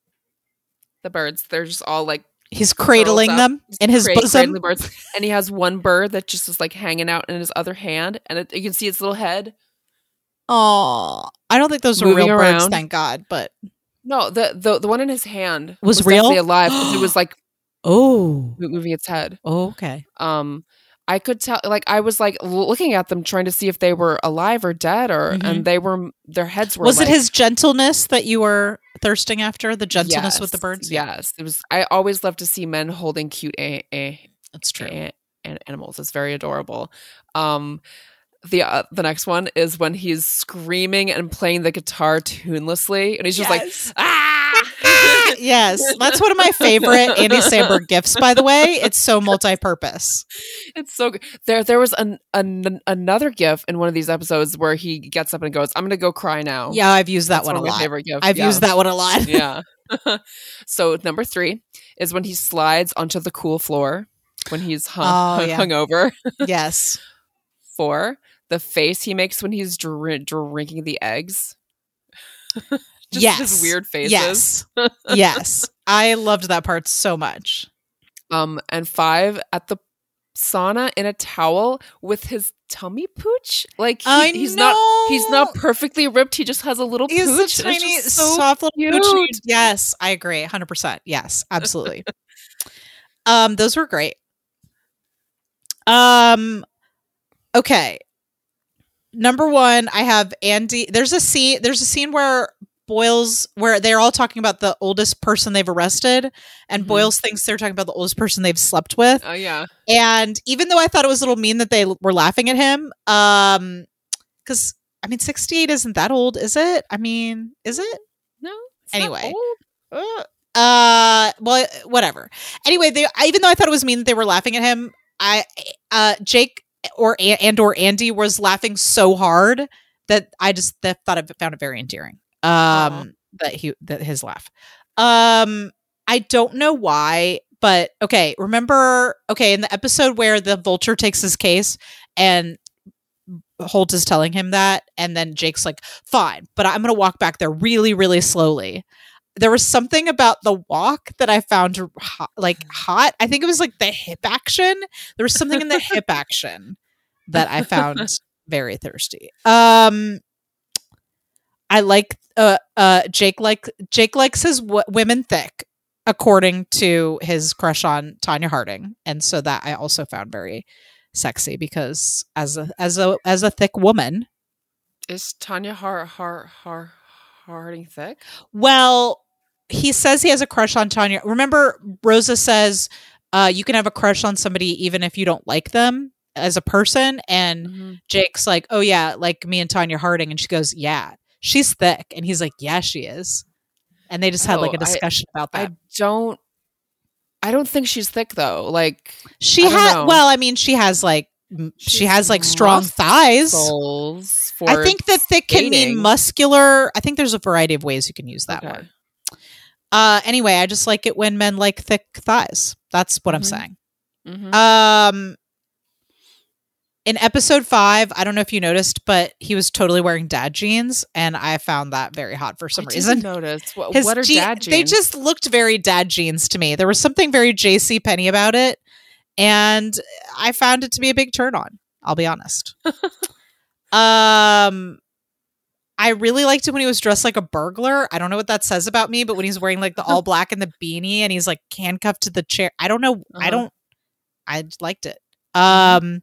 the birds, they're just all like He's cradling them in his cra- bosom. and he has one bird that just is like hanging out in his other hand, and it, you can see its little head. Oh, I don't think those are real birds, thank God. But No, the the the one in his hand Was real? alive it was like oh, moving its head. okay. Um, I could tell, like I was like looking at them, trying to see if they were alive or dead, or Mhm. and they were their heads were. Was it his gentleness that you were thirsting after? The gentleness with the birds? Yes, it was. I always love to see men holding cute a- a- that's true. animals. It's very adorable. Um, the uh, the next one is when he's screaming and playing the guitar tunelessly, and he's just Yes. like ah. yes, that's one of my favorite Andy Samberg gifts. By the way, it's so multi-purpose. It's so good. There, there was an, an another gif in one of these episodes where he gets up and goes, "I'm gonna go cry now." Yeah, I've used that one, one a my lot. favorite gifs. I've yeah. used that one a lot. yeah. so number three is when he slides onto the cool floor when he's hung, Oh, yeah. hung over. yes. Four, the face he makes when he's dr- drinking the eggs. Just yes. his weird faces. Yes. yes. I loved that part so much. Um, and five at the sauna in a towel with his tummy pooch. Like he- he's not he's not perfectly ripped. He just has a little He's pooch. a tiny, so soft little cute. poochie. Yes, I agree. 100%. Yes, absolutely. um, those were great. Um, okay. Number one, I have Andy. There's a scene. There's a scene where Boyles, where they're all talking about the oldest person they've arrested, and Mhm. Boyles thinks they're talking about the oldest person they've slept with. Oh yeah. And even though I thought it was a little mean that they were laughing at him, um, because I mean, 68 isn't that old, is it? I mean, is it? No. Anyway. Uh, uh, well, whatever. Anyway, they even though I thought it was mean that they were laughing at him, I, uh, Jake or and or Andy was laughing so hard that I just that thought I found it very endearing. Um, that he that his laugh. Um, I don't know why, but okay. Remember, okay, in the episode where the vulture takes his case and Holt is telling him that, and then Jake's like, "Fine, but I'm gonna walk back there really, really slowly." There was something about the walk that I found hot, like hot. I think it was like the hip action. There was something in the hip action that I found very thirsty. Um, I like uh uh Jake like Jake likes his w- women thick, according to his crush on Tonya Harding, and so that I also found very sexy because as a as a as a thick woman, Is Tonya Har Har Har Harding thick? well, he says he has a crush on Tonya. Remember, Rosa says uh, you can have a crush on somebody even if you don't like them as a person, and Mhm. Jake's like, "Oh yeah, like me and Tonya Harding," and she goes, "Yeah, she's thick," and he's like, "Yeah, she is," and they just had like a a I- discussion about that. I don't. I don't think she's thick though. Like she had, well, I mean, she has like m- she has like strong thighs. I think that thick can mean muscular. I think there's a variety of ways you can use that Okay. word. Uh, anyway, I just like it when men like thick thighs. That's what I'm Mhm. saying. Mhm. Um, in episode five, I don't know if you noticed, but he was totally wearing dad jeans, and I found that very hot for some I reason. notice. What, His what are je- dad jeans? They just looked very dad jeans to me. There was something very J.C. Penney about it, and I found it to be a big turn on. I'll be honest. um, I really liked it when he was dressed like a burglar. I don't know what that says about me, but when he's wearing like the all black and the beanie and he's like handcuffed to the chair, I don't know. I Uh-huh. don't. I liked it. Um,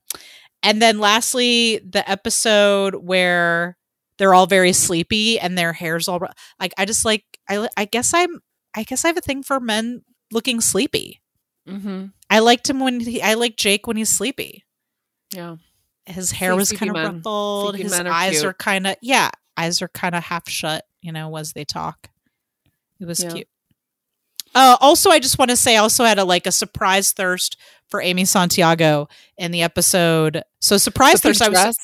and then lastly, the episode where they're all very sleepy and their hair's all like I just like I I guess I'm I guess I have a thing for men looking sleepy. hmm I liked him when he I like Jake when he's sleepy. Yeah. his hair was kind of ruffled. Sleepy His are eyes cute. are kind of yeah, eyes are kind of half shut. You know, as they talk. It was Yeah. cute. Uh, also, I just want to say, I also had a like a surprise thirst for Amy Santiago in the episode. So surprise The pink thirst. I was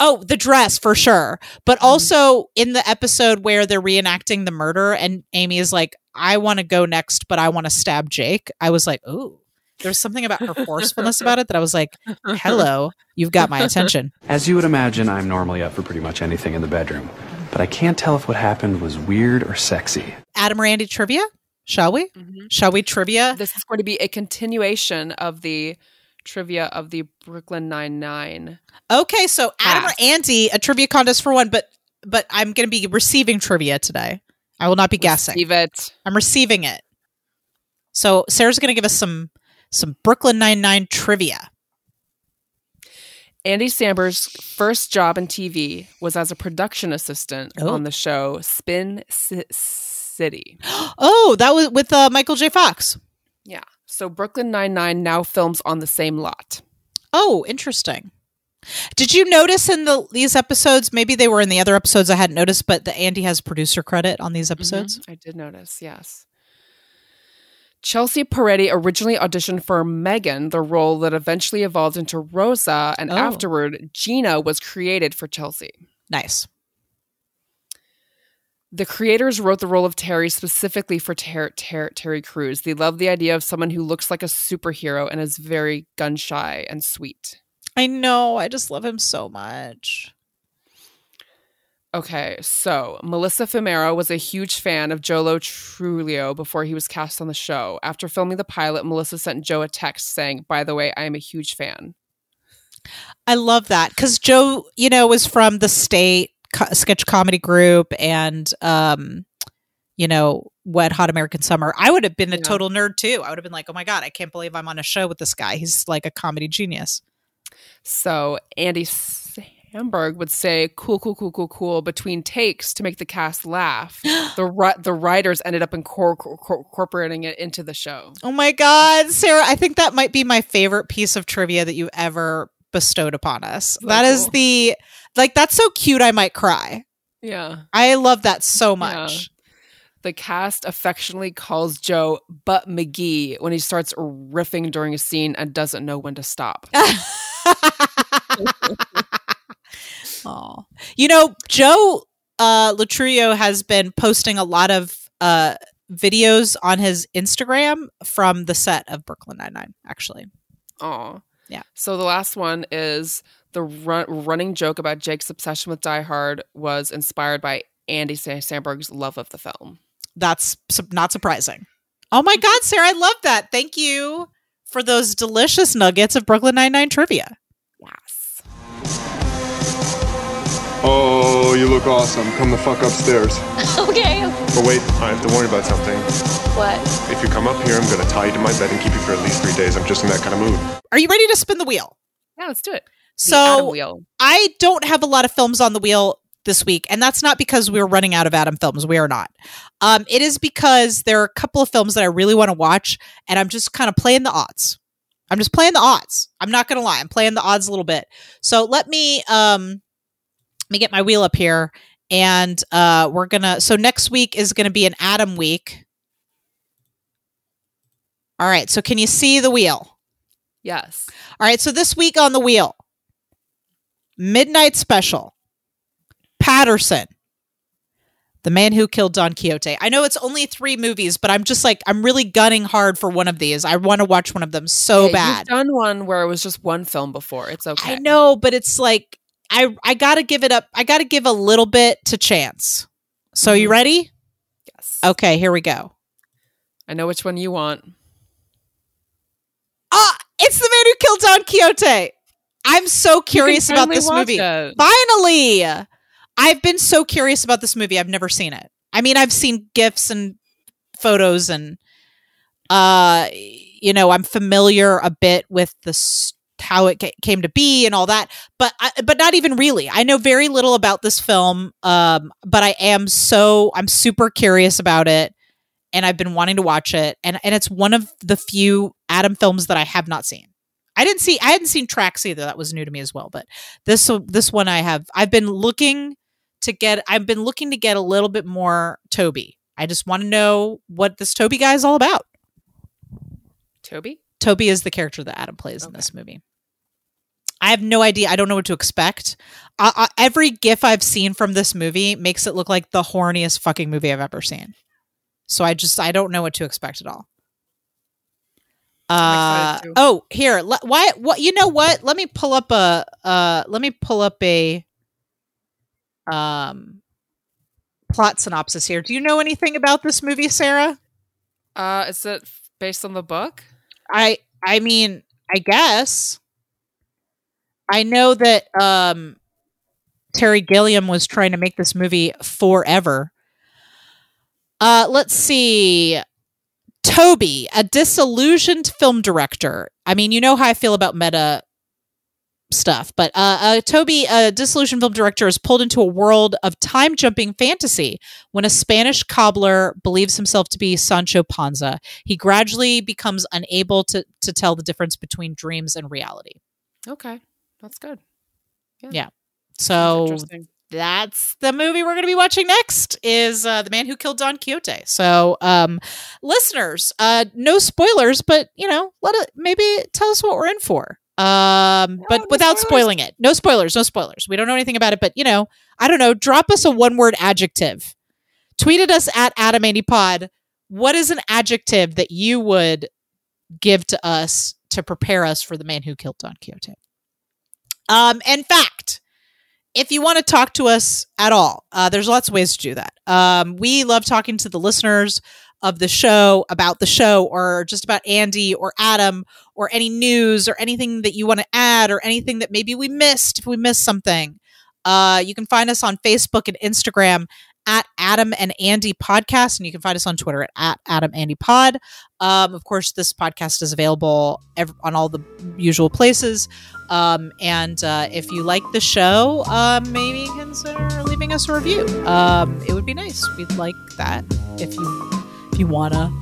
oh the dress for sure, but Mm-hmm. also in the episode where they're reenacting the murder, and Amy is like, "I want to go next, but I want to stab Jake." I was like, "Ooh." There's something about her forcefulness about it that I was like, "Hello, you've got my attention." As you would imagine, I'm normally up for pretty much anything in the bedroom, but I can't tell if what happened was weird or sexy. Adam Randy trivia, shall we? Mm-hmm. Shall we trivia? This is going to be a continuation of the trivia of the Brooklyn Nine Nine. Okay, so Adam or Andy, a trivia contest for one, but but I'm going to be receiving trivia today. I will not be guessing. Receive it. I'm receiving it. So Sarah's going to give us some some Brooklyn Nine Nine trivia. Andy Samberg's first job in TV was as a production assistant Oh. on the show Spin City. Oh, that was with uh, Michael J. Fox. Yeah. So Brooklyn Nine Nine now films on the same lot. Oh, interesting. Did you notice in the these episodes? Maybe they were in the other episodes I hadn't noticed, but the Andy has producer credit on these episodes. I did notice, yes. Chelsea Peretti originally auditioned for Megan, the role that eventually evolved into Rosa, and Oh. afterward, Gina was created for Chelsea. Nice. The creators wrote the role of Terry specifically for Ter- Ter- Terry Crews. They love the idea of someone who looks like a superhero and is very gun shy and sweet. I know. I just love him so much. Okay, so Melissa Fumero was a huge fan of Joe Lo Truglio before he was cast on the show. After filming the pilot, Melissa sent Joe a text saying, By the way, I am a huge fan. I love that because Joe, you know, was from the state co- sketch comedy group and, um, you know, Wet Hot American Summer. I would have been a Yeah. total nerd too. I would have been like, oh my God, I can't believe I'm on a show with this guy. He's like a comedy genius. So Andy Samberg would say, "Cool, cool, cool, cool, cool" between takes to make the cast laugh. the ri- the writers ended up incor- cor- incorporating it into the show. Oh my God, Sarah, I think that might be my favorite piece of trivia that you ever bestowed upon us. So that is cool. the, like, that's so cute. I might cry. Yeah. I love that so much. The cast affectionately calls Joe Butt McGee when he starts riffing during a scene and doesn't know when to stop. Oh, you know, Joe uh, has been posting a lot of uh, videos on his Instagram from the set of Brooklyn Nine Nine. Actually, Aw. Yeah. So the last one is the run- running joke about Jake's obsession with Die Hard was inspired by Andy Sa- Samberg's love of the film. that's su- not surprising. Oh my God, Sarah, I love that. Thank you for those delicious nuggets of Brooklyn Nine Nine trivia. Yes. Oh, you look awesome. Come the fuck upstairs. Okay. But wait, I have to worry about something. What? If you come up here, I'm gonna tie you to my bed and keep you for at least three days. I'm just in that kind of mood. Are you ready to spin the wheel? Yeah, let's do it. So. I don't have a lot of films on the wheel this week, and that's not because we're running out of Adam films. We are not. Um, it is because there are a couple of films that I really want to watch, and I'm just kind of playing the odds. I'm just playing the odds. I'm not gonna lie. I'm playing the odds a little bit. So let me um let me get my wheel up here, and uh, we're gonna. So next week is gonna be an Adam week. All right. So can you see the wheel? Yes. All right, so this week on the wheel, Midnight Special, Paterson, The Man Who Killed Don Quixote. I know it's only three movies, but I'm just like, I'm really gunning hard for one of these. I want to watch one of them so Yeah, bad. Done one where it was just one film before. It's okay. I know, but it's like, I, I got to give it up. I got to give a little bit to chance. So, you ready? Yes. Okay, here we go. I know which one you want. Ah, it's The Man Who Killed Don Quixote. I'm so curious about this movie. it. Finally. I've been so curious about this movie. I've never seen it. I mean, I've seen gifs and photos and uh you know, I'm familiar a bit with the how it ca- came to be and all that, but I, but not even really. I know very little about this film um but I am so I'm super curious about it and I've been wanting to watch it and and it's one of the few Adam films that I have not seen. I didn't see. I hadn't seen Tracks either. That was new to me as well. But this this one I have. I've been looking to get. I've been looking to get a little bit more Toby. I just want to know what this Toby guy is all about. Toby. Toby is the character that Adam plays in this movie. I have no idea. I don't know what to expect. Uh, uh, every GIF I've seen from this movie makes it look like the horniest fucking movie I've ever seen. So I just I don't know what to expect at all. Uh, oh, here. le- why? What? You know what? Let me pull up a. Uh, let me pull up a. Um, plot synopsis here. Do you know anything about this movie, Sarah? Uh, is it based on the book? I I mean, I guess. I know that um Terry Gilliam was trying to make this movie forever. Uh let's see. Toby, a disillusioned film director. I mean, you know how I feel about meta stuff, but uh, uh Toby, a disillusioned film director, is pulled into a world of time jumping fantasy when a Spanish cobbler believes himself to be Sancho Panza. He gradually becomes unable to to tell the difference between dreams and reality. Okay, that's good. Yeah. So Interesting. That's the movie we're going to be watching next is uh, the man who killed don quixote. So um listeners uh no spoilers but you know let it maybe tell us what we're in for. Um but no without spoilers. spoiling it. No spoilers no spoilers. We don't know anything about it but you know i don't know drop us a one word adjective tweeted us at AdamAndyPod what is an adjective that you would give to us to prepare us for the man who killed don quixote? Um in fact if you want to talk to us at all, uh, there's lots of ways to do that. Um, we love talking to the listeners of the show about the show or just about Andy or Adam or any news or anything that you want to add or anything that maybe we missed if we missed something. Uh, you can find us on Facebook and Instagram at Adam and Andy Podcast, and you can find us on Twitter at, at AdamAndyPod. Um, of course, this podcast is available ev- on all the usual places. Um, and uh, if you like the show, um, maybe consider leaving us a review. Um, it would be nice. We'd like that if you if you wanna.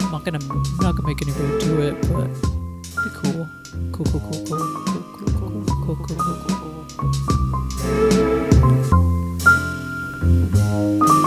I'm not gonna I'm not gonna make anybody do it, but be cool. Cool, cool, cool, cool, cool, cool, cool, cool, cool, cool, cool, cool. Bye.